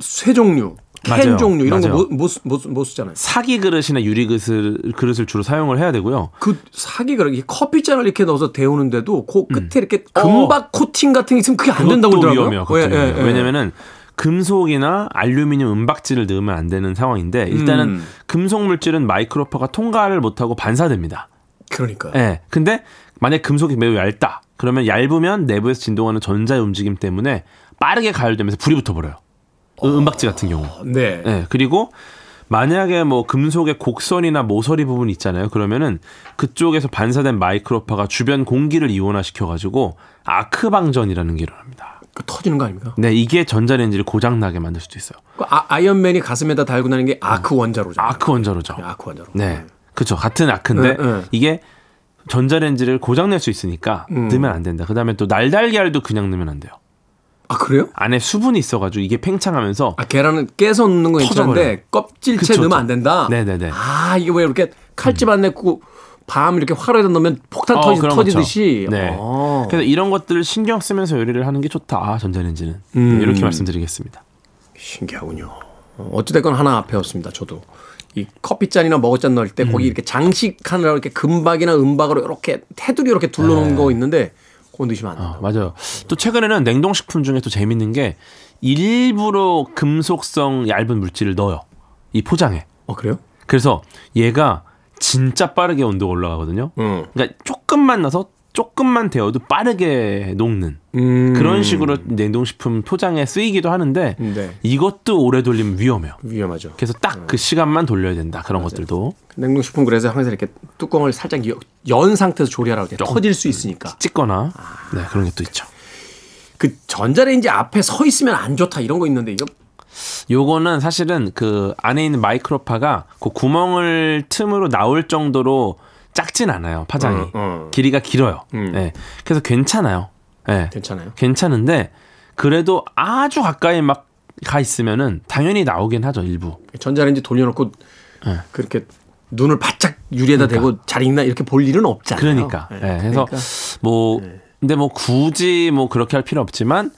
쇠 종류, 캔. 종류, 이런. 거 못, 못, 쓰- 못, 쓰- 못 쓰잖아요.
사기 그릇이나 유리 그릇을, 그릇을 주로 사용을 해야 되고요.
그 사기가 이렇게 커피잔을 이렇게 넣어서 데우는데도 그 끝에 이렇게
어.
금박 코팅 같은 게 있으면 그게 안 된다고 그러더라고요.
위험해요.
예, 예. 예.
왜냐면은 금속이나 알루미늄 은박지를 넣으면 안 되는 상황인데 일단은
음.
금속 물질은 마이크로파가 통과를 못하고 반사됩니다.
그러니까.
예. 근데 만약 금속이 매우 얇다. 그러면 얇으면 내부에서 진동하는 전자의 움직임 때문에 빠르게 가열되면서 불이 붙어버려요. 음- 은박지 같은 경우.
네.
예. 그리고 만약에 뭐 금속의 곡선이나 모서리 부분 있잖아요. 그러면은 그쪽에서 반사된 마이크로파가 주변 공기를 이온화시켜 가지고 아크 방전이라는 게 일어납니다.
그 터지는 거 아닙니까?
네, 이게 전자레인지를 고장 나게 만들 수도 있어요.
그 아, 아이언맨이 가슴에다 달고 다니는 게 아크 원자로죠.
아크 원자로죠.
아크 원자로.
네. 그렇죠. 같은 아크인데
네, 네.
이게 전자레인지를 고장 낼 수 있으니까
음.
넣으면 안 된다. 그다음에 또 날달걀도 그냥 넣으면 안 돼요.
아 그래요?
안에 수분이 있어가지고 이게 팽창하면서
아 계란은 깨서 넣는 거
터져버려요.
괜찮은데
그쵸,
넣으면. 안 된다.
네네네.
아 이게 왜 이렇게 칼집 안 내고 밤 이렇게 화로에다 넣으면 폭탄
어,
터지, 터지듯이.
거죠. 네.
어.
그래서 이런 것들을 신경 쓰면서 요리를 하는 게 좋다. 아, 전자레인지는
음.
네, 이렇게 말씀드리겠습니다.
신기하군요. 어, 어찌됐건 하나 배웠습니다. 저도. 이 커피잔이나 머그잔 넣을 때
음.
거기 이렇게 장식하느라 이렇게 금박이나 은박으로 이렇게 테두리 이렇게 둘러놓은 거 있는데 그거 넣으시면 안
네. 어,
된다.
맞아요. 또 최근에는 냉동식품 중에 또 재밌는 게 일부러 금속성 얇은 물질을 넣어요. 이 포장에.
어 그래요?
그래서 얘가 진짜 빠르게 온도가 올라가거든요.
응.
그러니까 조금만 넣어서 조금만 데워도 빠르게 녹는
음.
그런 식으로 냉동식품 포장에 쓰이기도 하는데
네.
이것도 오래 돌리면 위험해요.
위험하죠.
그래서 딱 그 시간만 돌려야 된다. 그런 것들도
냉동식품 그래서 항상 이렇게 뚜껑을 살짝 여- 연 상태에서 조리하라고 돼. 터질 수 있으니까.
찍거나 네 그런 게또 있죠.
그 전자레인지 앞에 서 있으면 안 좋다 이런 거 있는데 이거
요거는 사실은 그 안에 있는 마이크로파가 그 구멍을 틈으로 나올 정도로 작진 않아요. 파장이
어, 어.
길이가 길어요.
음.
네. 그래서 괜찮아요. 네.
괜찮아요.
괜찮은데 그래도 아주 가까이 막 가 있으면은 당연히 나오긴 하죠 일부.
전자레인지 돌려놓고
네.
그렇게 눈을 바짝 유리에다 대고 잘 익나 이렇게 볼 일은 없잖아요.
그러니까.
네,
예, 그래서
그러니까.
뭐 근데 뭐 굳이 뭐 그렇게 할 필요 없지만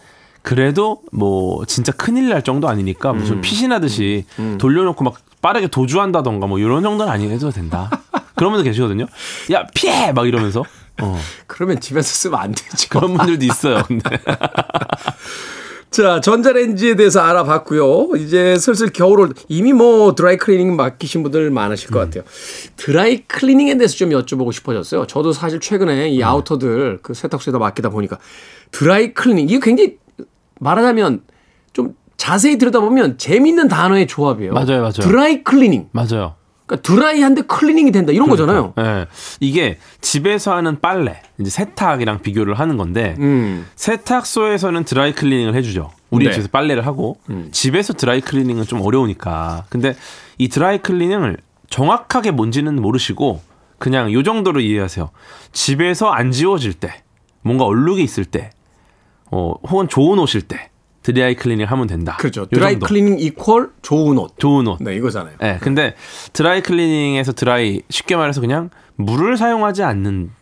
그래도 뭐 진짜 큰일 날 정도 아니니까 무슨 피신하듯이 돌려놓고 막 빠르게 도주한다던가 뭐 이런 정도는 아니해도 된다. 그런 분들 계시거든요. 야 피해 막 이러면서 어,
그러면 집에서 쓰면 안 되죠.
그런 분들도 있어요. 근데
자, 전자레인지에 대해서 알아봤고요. 이제 슬슬 겨울 올 이미 뭐 드라이 클리닝 맡기신 분들 많으실 것 같아요. 드라이 클리닝에 대해서 좀 여쭤보고 싶어졌어요. 저도 사실 최근에 이 아우터들 그 세탁소에다 맡기다 보니까 드라이 클리닝 이게 굉장히 말하자면 좀 자세히 들여다보면 재밌는 단어의 조합이에요.
맞아요, 맞아요.
드라이 클리닝.
맞아요.
그러니까 드라이한데 클리닝이 된다 이런 거잖아요.
예. 이게 집에서 하는 빨래, 이제 세탁이랑 비교를 하는 건데
음.
세탁소에서는 드라이 클리닝을 해주죠. 우리
네. 음.
집에서 빨래를 하고 집에서 드라이 클리닝은 좀 어려우니까. 근데 이 드라이 클리닝을 정확하게 뭔지는 모르시고 그냥 요 정도로 이해하세요. 집에서 안 지워질 때, 뭔가 얼룩이 있을 때, 어, 혹은 좋은 옷일 때 드라이 클리닝 하면 된다.
그렇죠.
요
드라이
정도.
클리닝 equal 좋은 옷.
좋은 옷.
네, 이거잖아요.
예, 근데 드라이 클리닝에서 드라이 쉽게 말해서 그냥 물을 사용하지 않는다.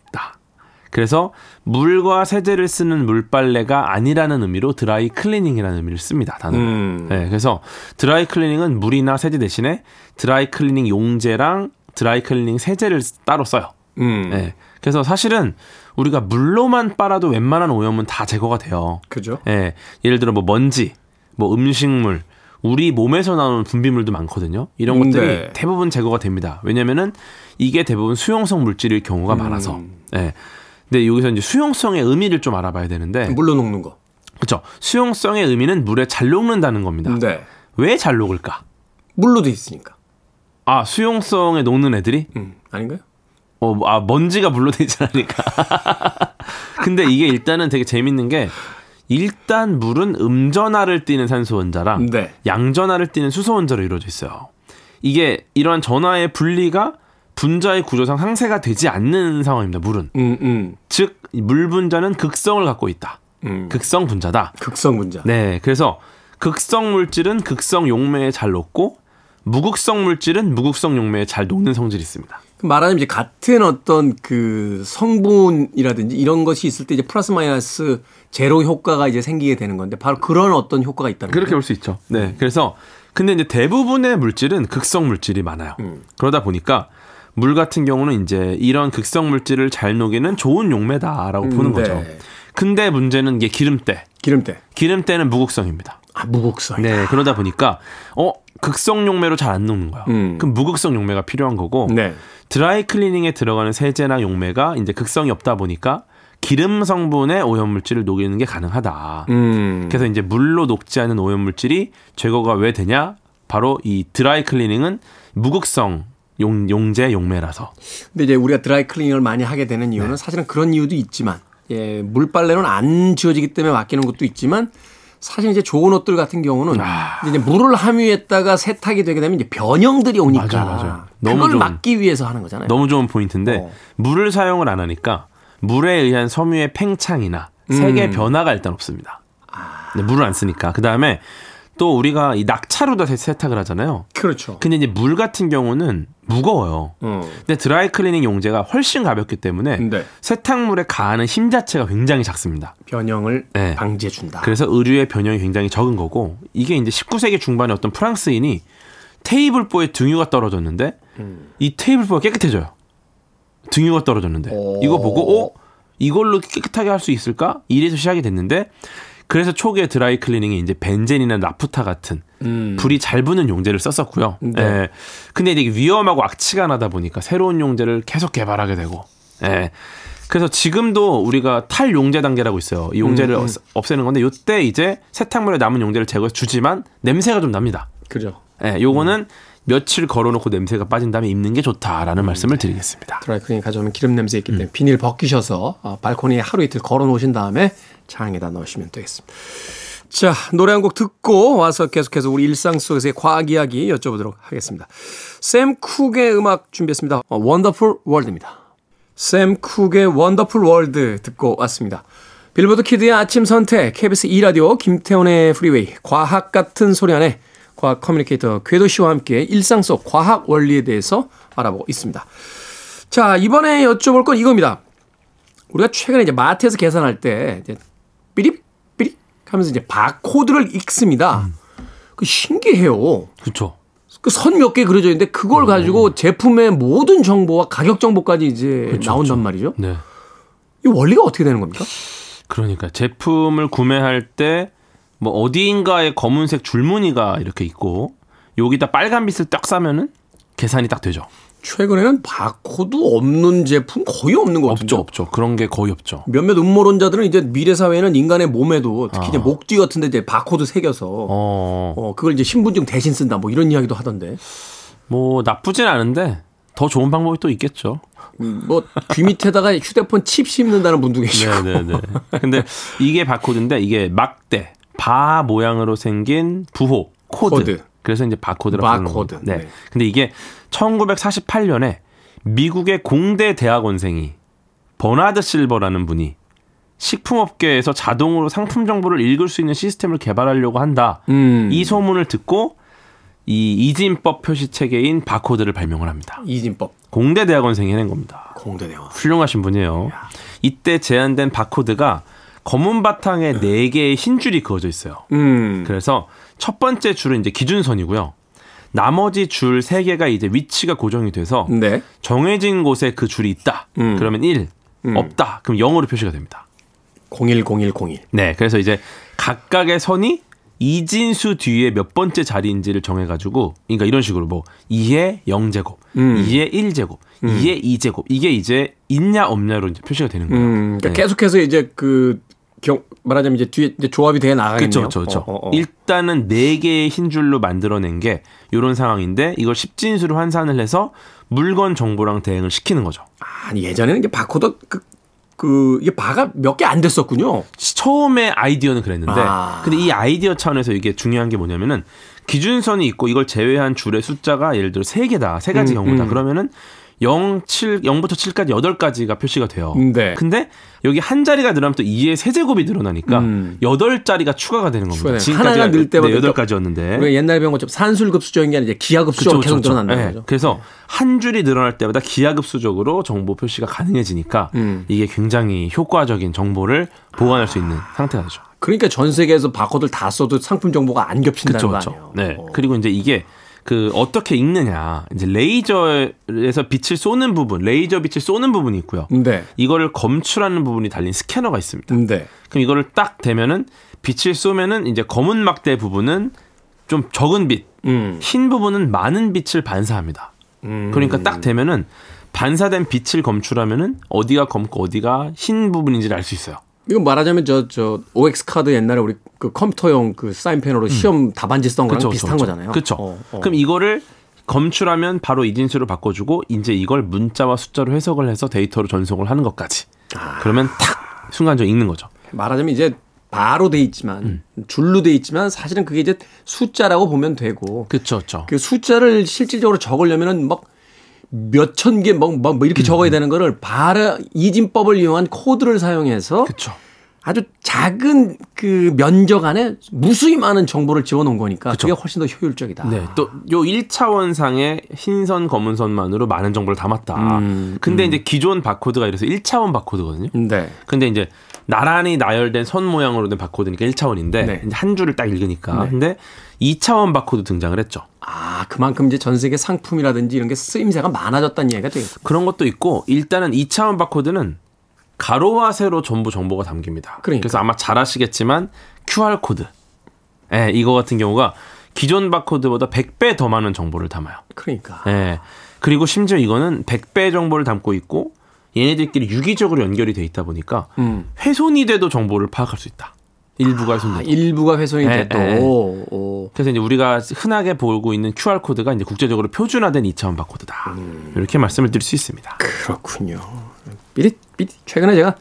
그래서 물과 세제를 쓰는 물빨래가 아니라는 의미로 드라이 클리닝이라는 의미를 씁니다. 단어.
음.
예, 그래서 드라이 클리닝은 물이나 세제 대신에 드라이 클리닝 용제랑 드라이 클리닝 세제를 따로 써요.
음.
예. 그래서 사실은 우리가 물로만 빨아도 웬만한 오염은 다 제거가 돼요.
그죠?
예. 예를 들어 뭐 먼지, 뭐 음식물, 우리 몸에서 나오는 분비물도 많거든요. 이런
음,
것들이
네.
대부분 제거가 됩니다. 왜냐면은 이게 대부분 수용성 물질일 경우가
음.
많아서. 예. 근데 여기서 이제 수용성의 의미를 좀 알아봐야 되는데.
물로 녹는 거.
그렇죠. 수용성의 의미는 물에 잘 녹는다는 겁니다.
네.
왜 잘 녹을까?
물로도 있으니까.
아, 수용성에 녹는 애들이
음. 아닌가요?
어, 아, 먼지가 물로 되지 않으니까. 근데 이게 일단은 되게 재밌는 게 일단 물은 음전하를 띠는 산소 원자랑
네.
양전하를 띠는 수소 원자로 이루어져 있어요. 이게 이러한 전하의 분리가 분자의 구조상 상쇄가 되지 않는 상황입니다. 물은.
음, 음.
즉, 물 분자는 극성을 갖고 있다.
음.
극성 분자다.
극성 분자.
네. 그래서 극성 물질은 극성 용매에 잘 녹고 무극성 물질은 무극성 용매에 잘 녹는 성질이 있습니다.
그 말하자면 이제 같은 어떤 그 성분이라든지 이런 것이 있을 때 이제 플러스 마이너스 제로 효과가 이제 생기게 되는 건데 바로 그런 어떤 효과가 있다는
그렇게. 볼 수 있죠. 네. 그래서 근데 이제 대부분의 물질은 극성 물질이 많아요.
음.
그러다 보니까 물 같은 경우는 이제 이런 극성 물질을 잘 녹이는 좋은 용매다라고 보는
음, 네.
거죠. 근데 문제는 이게 기름때.
기름때.
기름때는 무극성입니다.
아, 무곡성.
네, 그러다 보니까 어 극성 용매로 잘 안 녹는 거야.
음.
그럼 무극성 용매가 필요한 거고
네.
드라이 클리닝에 들어가는 세제나 용매가 이제 극성이 없다 보니까 기름 성분의 오염물질을 녹이는 게 가능하다.
음.
그래서 이제 물로 녹지 않은 오염물질이 제거가 왜 되냐? 바로 이 드라이 클리닝은 무극성 용, 용제 용매라서.
근데 이제 우리가 드라이 클리닝을 많이 하게 되는 이유는 사실은 그런 이유도 있지만 예, 물빨래는 안 지워지기 때문에 맡기는 것도 있지만 사실 이제 좋은 옷들 같은 경우는 이제 물을 함유했다가 세탁이 되게 되면 이제 변형들이 오니까
맞아요. 너무
그걸
좋은-
막기 위해서 하는 거잖아요.
너무 좋은 포인트인데
어.
물을 사용을 안 하니까 물에 의한 섬유의 팽창이나 색의
음.
변화가 일단 없습니다.
아.
네, 물을 안 쓰니까. 그 다음에 또 우리가 이 낙차로 다 세- 세탁을 하잖아요.
그렇죠.
근데 이제 물 같은 경우는 무거워요.
어.
근데 드라이 클리닝 용제가 훨씬 가볍기 때문에
네.
세탁물에 가하는 힘 자체가 굉장히 작습니다.
변형을
네.
방지해 준다.
그래서 의류의 변형이 굉장히 적은 거고 이게 이제 19세기 중반에 어떤 프랑스인이 테이블보에 등유가 떨어졌는데 이 테이블보가 깨끗해져요. 등유가 떨어졌는데
오.
이거 보고 어 이걸로 깨끗하게 할 수 있을까? 이래서 시작이 됐는데 그래서 초기에 드라이 클리닝이 이제 벤젠이나 나프타 같은 불이 잘 붙는 용제를 썼었고요.
네.
예. 근데 이게 위험하고 악취가 나다 보니까 새로운 용제를 계속 개발하게 되고. 예. 그래서 지금도 우리가 탈 용제 단계라고 있어요. 이 용제를
음, 음.
없- 없애는 건데 요때 이제 세탁물에 남은 용제를 제거해 주지만 냄새가 좀 납니다.
그죠.
예. 요거는 며칠 걸어놓고 냄새가 빠진 다음에 입는 게 좋다라는 말씀을 드리겠습니다.
드라이 클리닝 가져오면 기름 냄새 있기 때문에 비닐 벗기셔서 어, 발코니에 하루 이틀 걸어 놓으신 다음에 장에다 넣으시면 되겠습니다. 자, 노래 한 곡 듣고 와서 계속해서 우리 일상 속에서의 과학 이야기 여쭤보도록 하겠습니다. 샘 쿡의 음악 준비했습니다. 어, Wonderful World입니다. 샘 쿡의 Wonderful World 듣고 왔습니다. 빌보드 키드의 아침 선택, KBS 2라디오, 김태훈의 프리웨이, 과학 같은 소리 안에 과학 커뮤니케이터 궤도 씨와 함께 일상 속 과학 원리에 대해서 알아보고 있습니다. 자, 이번에 여쭤볼 건 이겁니다. 우리가 최근에 이제 마트에서 계산할 때 삐립 삐립 하면서 이제 바코드를 읽습니다. 그 신기해요.
그렇죠.
그 선 몇 개 그려져 있는데 그걸 가지고 제품의 모든 정보와 가격 정보까지 이제 나온단 말이죠.
네.
이 원리가 어떻게 되는 겁니까?
그러니까 제품을 구매할 때 뭐 어디인가에 검은색 줄무늬가 이렇게 있고 여기다 빨간 빛을 딱 쏘면은 계산이 딱 되죠.
최근에는 바코드 없는 제품 거의 없는 것 같은데.
없죠, 없죠. 그런 게 거의 없죠.
몇몇 음모론자들은 이제 미래 사회에는 인간의 몸에도 특히 이제 목뒤 같은데 이제 바코드 새겨서 어.
어,
그걸 이제 신분증 대신 쓴다 뭐 이런 이야기도 하던데.
뭐 나쁘진 않은데 더 좋은 방법이 또 있겠죠.
음, 뭐 귀 밑에다가 휴대폰 칩 씹는다는 분도 계시고.
네네네. 근데 이게 바코드인데 이게 막대 바 모양으로 생긴 부호 코드.
코드.
그래서 이제 바코드라고 부르는
바코드.
겁니다. 네.
네.
근데 이게 1948년에 미국의 공대 대학원생이 버나드 실버라는 분이 식품업계에서 자동으로 상품 정보를 읽을 수 있는 시스템을 개발하려고 한다.
음.
이 소문을 듣고 이 이진법 표시 체계인 바코드를 발명을 합니다.
이진법
공대 대학원생이 해낸 겁니다.
공대대원.
훌륭하신 분이에요. 이때 제안된 바코드가 검은 바탕에 네 개의 흰 줄이 그어져 있어요.
음.
그래서 첫 번째 줄은 이제 기준선이고요. 나머지 줄세 개가 이제 위치가 고정이 돼서
네.
정해진 곳에 그 줄이 있다.
음.
그러면 1, 없다. 그럼 0으로 표시가 됩니다.
010101.
네, 그래서 이제 각각의 선이 이진수 뒤에 몇 번째 자리인지를 정해가지고, 그러니까 이런 식으로 뭐 2의 0제곱,
음.
2의 1제곱, 2의 2제곱 이게 이제 있냐 없냐로 이제 표시가 되는 거예요.
음. 그러니까
네.
계속해서 이제 그 경, 말하자면 이제 뒤에 이제 조합이 돼 나가겠네요.
그렇죠, 그렇죠.
어, 어, 어.
일단은 네 개의 흰 줄로 만들어낸 게 이런 상황인데 이걸 십진수로 환산을 해서 물건 정보랑 대응을 시키는 거죠.
아니 예전에는 이제 바코드 그, 그 이게 바가 몇 개 안 됐었군요.
처음에 아이디어는 그랬는데
아.
근데 이 아이디어 차원에서 이게 중요한 게 뭐냐면은 기준선이 있고 이걸 제외한 줄의 숫자가 예를 들어 세 개다 세 가지
음,
경우다
음.
그러면은 0, 7, 0부터 7까지 8가지가 표시가 돼요.
네.
근데 여기 한 자리가 늘어나면 또 2의 세제곱이 늘어나니까
음.
여덟 자리가 추가가 되는 겁니다.
하나가 늘 때마다
네, 8가지였는데.
우리가 옛날에 배운 것처럼 산술급수적인 게 아니라 기하급수적으로 계속 늘어난다는
네.
거죠.
그래서 한 줄이 늘어날 때마다 기하급수적으로 정보 표시가 가능해지니까
음.
이게 굉장히 효과적인 정보를 보관할 수 있는 상태가 되죠.
그러니까 전 세계에서 바코드를 다 써도 상품 정보가 안 겹친다는 거
그렇죠.
아니에요.
네.
어.
그리고 이제 이게 그 어떻게 읽느냐. 이제 레이저에서 빛을 쏘는 부분, 레이저 빛을 쏘는 부분이 있고요.
네.
이거를 검출하는 부분이 달린 스캐너가 있습니다.
네.
그럼 이거를 딱 대면은 빛을 쏘면은 이제 검은 막대 부분은 좀 적은 빛,
음.
흰 부분은 많은 빛을 반사합니다. 그러니까 딱 되면은 반사된 빛을 검출하면은 어디가 검고 어디가 흰 부분인지를 알 수 있어요.
이거 말하자면 저 저 OX 카드 옛날에 우리 그 컴퓨터용 그 사인펜으로 시험 답안지 쓰던 거랑
그쵸,
비슷한
그쵸,
거잖아요.
그쵸.
어, 어.
그럼 이거를 검출하면 바로 이진수로 바꿔주고 이제 이걸 문자와 숫자로 해석을 해서 데이터로 전송을 하는 것까지.
아.
그러면 탁 순간적으로 읽는 거죠.
말하자면 이제 바로 돼 있지만 줄로 돼 있지만 사실은 그게 이제 숫자라고 보면 되고
그렇죠, 그렇죠.
그 숫자를 실질적으로 적으려면은 막 몇천 개, 막, 막, 뭐 이렇게 적어야 되는 거를 바로 이진법을 이용한 코드를 사용해서
그렇죠.
아주 작은 그 면적 안에 무수히 많은 정보를 집어넣은 거니까 그게 훨씬 더 효율적이다.
네, 또요 1차원상의 흰선 검은 선만으로 많은 정보를 담았다.
음,
근데 이제 기존 바코드가 이래서 1차원 바코드거든요.
네.
근데 이제 나란히 나열된 선 모양으로 된 바코드니까 1차원인데
네.
한 줄을 딱 읽으니까. 근데 2차원 바코드 등장을 했죠.
아, 그만큼 이제 전 세계 상품이라든지 이런 게 쓰임새가 많아졌다는 얘기가 되겠고.
그런 것도 있고 일단은 2차원 바코드는 가로와 세로 전부 정보가 담깁니다.
그러니까.
그래서 아마 잘 아시겠지만 QR 코드. 예, 이거 같은 경우가 기존 바코드보다 100배 더 많은 정보를 담아요.
그러니까.
예. 그리고 심지어 이거는 100배 정보를 담고 있고 얘네들끼리 유기적으로 연결이 돼 있다 보니까
음.
훼손이 돼도 정보를 파악할 수 있다. 일부가
아,
훼손돼도.
일부가 훼손이
예,
돼도.
예.
오.
그래서 이제 우리가 흔하게 보고 있는 QR 코드가 이제 국제적으로 표준화된 2차원 바코드다.
음.
이렇게 말씀을 드릴 수 있습니다.
그렇군요. 삐릿, 삐릿. 최근에 제가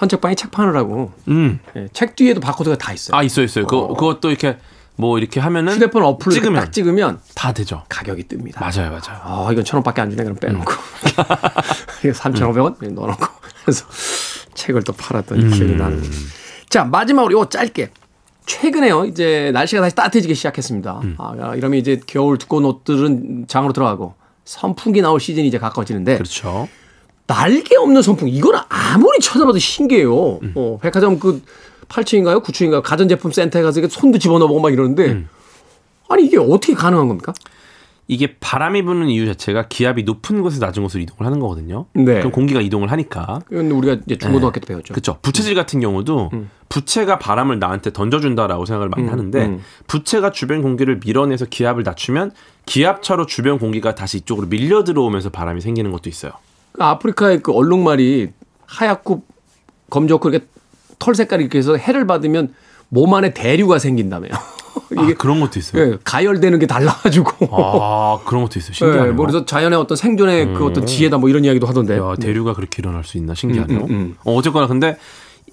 헌책방에 책 파느라고
음.
예, 책 뒤에도 바코드가 다 있어요.
아 있어요, 있어요. 그 그것도 이렇게 뭐 이렇게 하면은
휴대폰 이렇게
찍으면
딱 찍으면
다 되죠.
가격이 뜹니다.
맞아요, 맞아요.
아, 이건 천 원밖에 안 주네. 그럼 빼놓고. 이거 3,500원 넣어놓고. 그래서 책을 또 팔았던 기억이 나는. 자, 마지막으로 이거 짧게. 최근에요, 이제 날씨가 다시 따뜻해지기 시작했습니다. 아, 이러면 이제 겨울 두꺼운 옷들은 장으로 들어가고 선풍기 나올 시즌이 이제 가까워지는데
그렇죠.
날개 없는 선풍기 이거는 아무리 찾아봐도 신기해요. 어, 백화점 그 8층인가요? 9층인가요? 가전제품 센터에 가서 이렇게 손도 집어넣어보고 막 이러는데 아니 이게 어떻게 가능한 겁니까?
이게 바람이 부는 이유 자체가 기압이 높은 곳에서 낮은 곳으로 이동을 하는 거거든요.
네.
그럼 공기가 이동을 하니까.
이건 우리가 이제 중고등학교 때 배웠죠.
그렇죠. 부채질 같은 경우도 부채가 바람을 나한테 던져준다라고 생각을 많이 하는데
음.
부채가 주변 공기를 밀어내서 기압을 낮추면 기압차로 주변 공기가 다시 이쪽으로 밀려 들어오면서 바람이 생기는 것도 있어요.
그 아프리카의 그 얼룩말이 하얗고 검정고 이렇게 털 색깔이 이렇게 해서 해를 받으면 몸 안에 대류가 생긴다며요.
이게 아, 그런 것도 있어요.
예, 가열되는 게 달라가지고.
아 그런 것도 있어요.
예,
신기하네요.
뭐 그래서 자연의 어떤 생존의 그 어떤 지혜다 뭐 이런 이야기도 하던데.
야, 대류가 그렇게 일어날 수 있나 신기하네요.
음, 음.
어, 어쨌거나 근데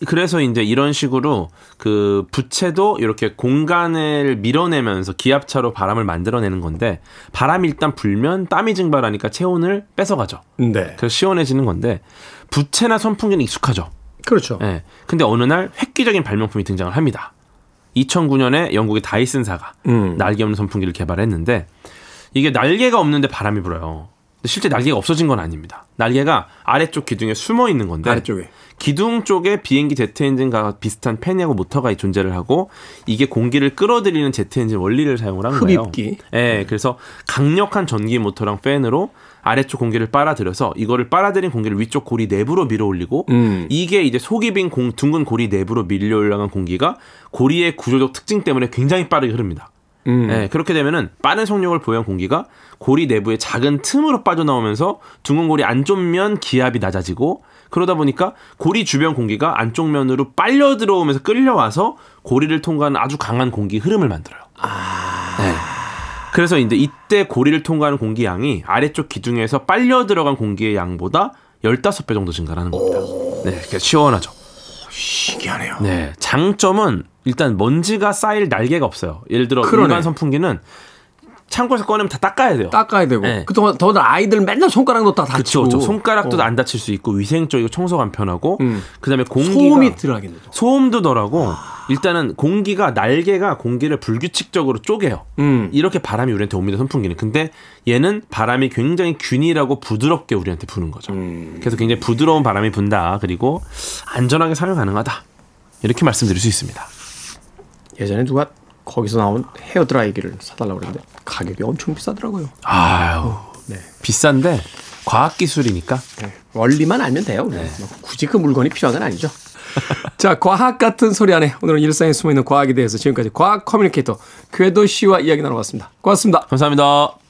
그래서 이제 이런 식으로 그 부채도 이렇게 공간을 밀어내면서 기압차로 바람을 만들어내는 건데 바람이 일단 불면 땀이 증발하니까 체온을 뺏어가죠.
네.
그래서 시원해지는 건데 부채나 선풍기는 익숙하죠.
그렇죠.
예. 근데 어느 날 획기적인 발명품이 등장을 합니다. 2009년에 영국의 다이슨사가
음.
날개 없는 선풍기를 개발했는데 이게 날개가 없는데 바람이 불어요. 실제 날개가 없어진 건 아닙니다. 날개가 아래쪽 기둥에 숨어 있는 건데
아래쪽에.
기둥 쪽에 비행기 제트 엔진과 비슷한 팬하고 모터가 존재를 하고 이게 공기를 끌어들이는 제트 엔진 원리를 사용을 한 거예요.
흡입기.
예, 그래서 강력한 전기 모터랑 팬으로 아래쪽 공기를 빨아들여서 이거를 빨아들인 공기를 위쪽 고리 내부로 밀어 올리고
음.
이게 이제 속이 빈 공, 둥근 고리 내부로 밀려 올라간 공기가 고리의 구조적 특징 때문에 굉장히 빠르게 흐릅니다.
음.
예, 그렇게 되면은 빠른 속력을 보유한 공기가 고리 내부의 작은 틈으로 빠져나오면서 둥근 고리 안쪽 면 기압이 낮아지고 그러다 보니까 고리 주변 공기가 안쪽 면으로 빨려 들어오면서 끌려와서 고리를 통과하는 아주 강한 공기 흐름을 만들어요. 네. 그래서 이제 이때 고리를 통과하는 공기 양이 아래쪽 기둥에서 빨려 들어간 공기의 양보다 15배 정도 증가하는 겁니다. 네, 그러니까 시원하죠.
신기하네요.
네, 장점은 일단 먼지가 쌓일 날개가 없어요. 예를 들어
그러네.
일반 선풍기는 창고에서 꺼내면 다 닦아야 돼요.
닦아야 되고.
네.
그동안 더더 아이들 맨날 손가락 넣다 다치고.
그쵸. 손가락도
어.
안 다칠 수 있고 위생적이고 청소가 편하고
음.
그다음에 공기가
소음이 들어가겠네. 또.
소음도 덜하고 일단은 공기가 날개가 공기를 불규칙적으로 쪼개요.
음.
이렇게 바람이 우리한테 옵니다 선풍기는. 근데 얘는 바람이 굉장히 균일하고 부드럽게 우리한테 부는 거죠.
음.
그래서 굉장히 부드러운 바람이 분다. 그리고 안전하게 사용 가능하다. 이렇게 말씀드릴 수 있습니다.
예전에 누가 거기서 나온 헤어 드라이기를 사달라고 그랬는데 가격이 엄청 비싸더라고요.
아유,
네.
비싼데 과학 기술이니까.
네, 원리만 알면 돼요. 뭐 굳이 그 물건이 필요한 건 아니죠. 자, 과학 같은 소리 안에 오늘은 일상에 숨어 있는 과학에 대해서 지금까지 과학 커뮤니케이터 궤도 씨와 이야기 나눠봤습니다. 고맙습니다.
감사합니다.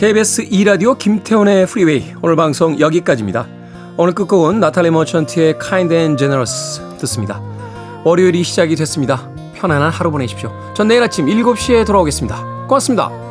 KBS 2라디오 김태훈의 프리웨이 오늘 방송 여기까지입니다. 오늘 끝곡은 나탈리 머천트의 Kind and Generous 듣습니다. 월요일이 시작이 됐습니다. 편안한 하루 보내십시오. 전 내일 아침 7시에 돌아오겠습니다. 고맙습니다.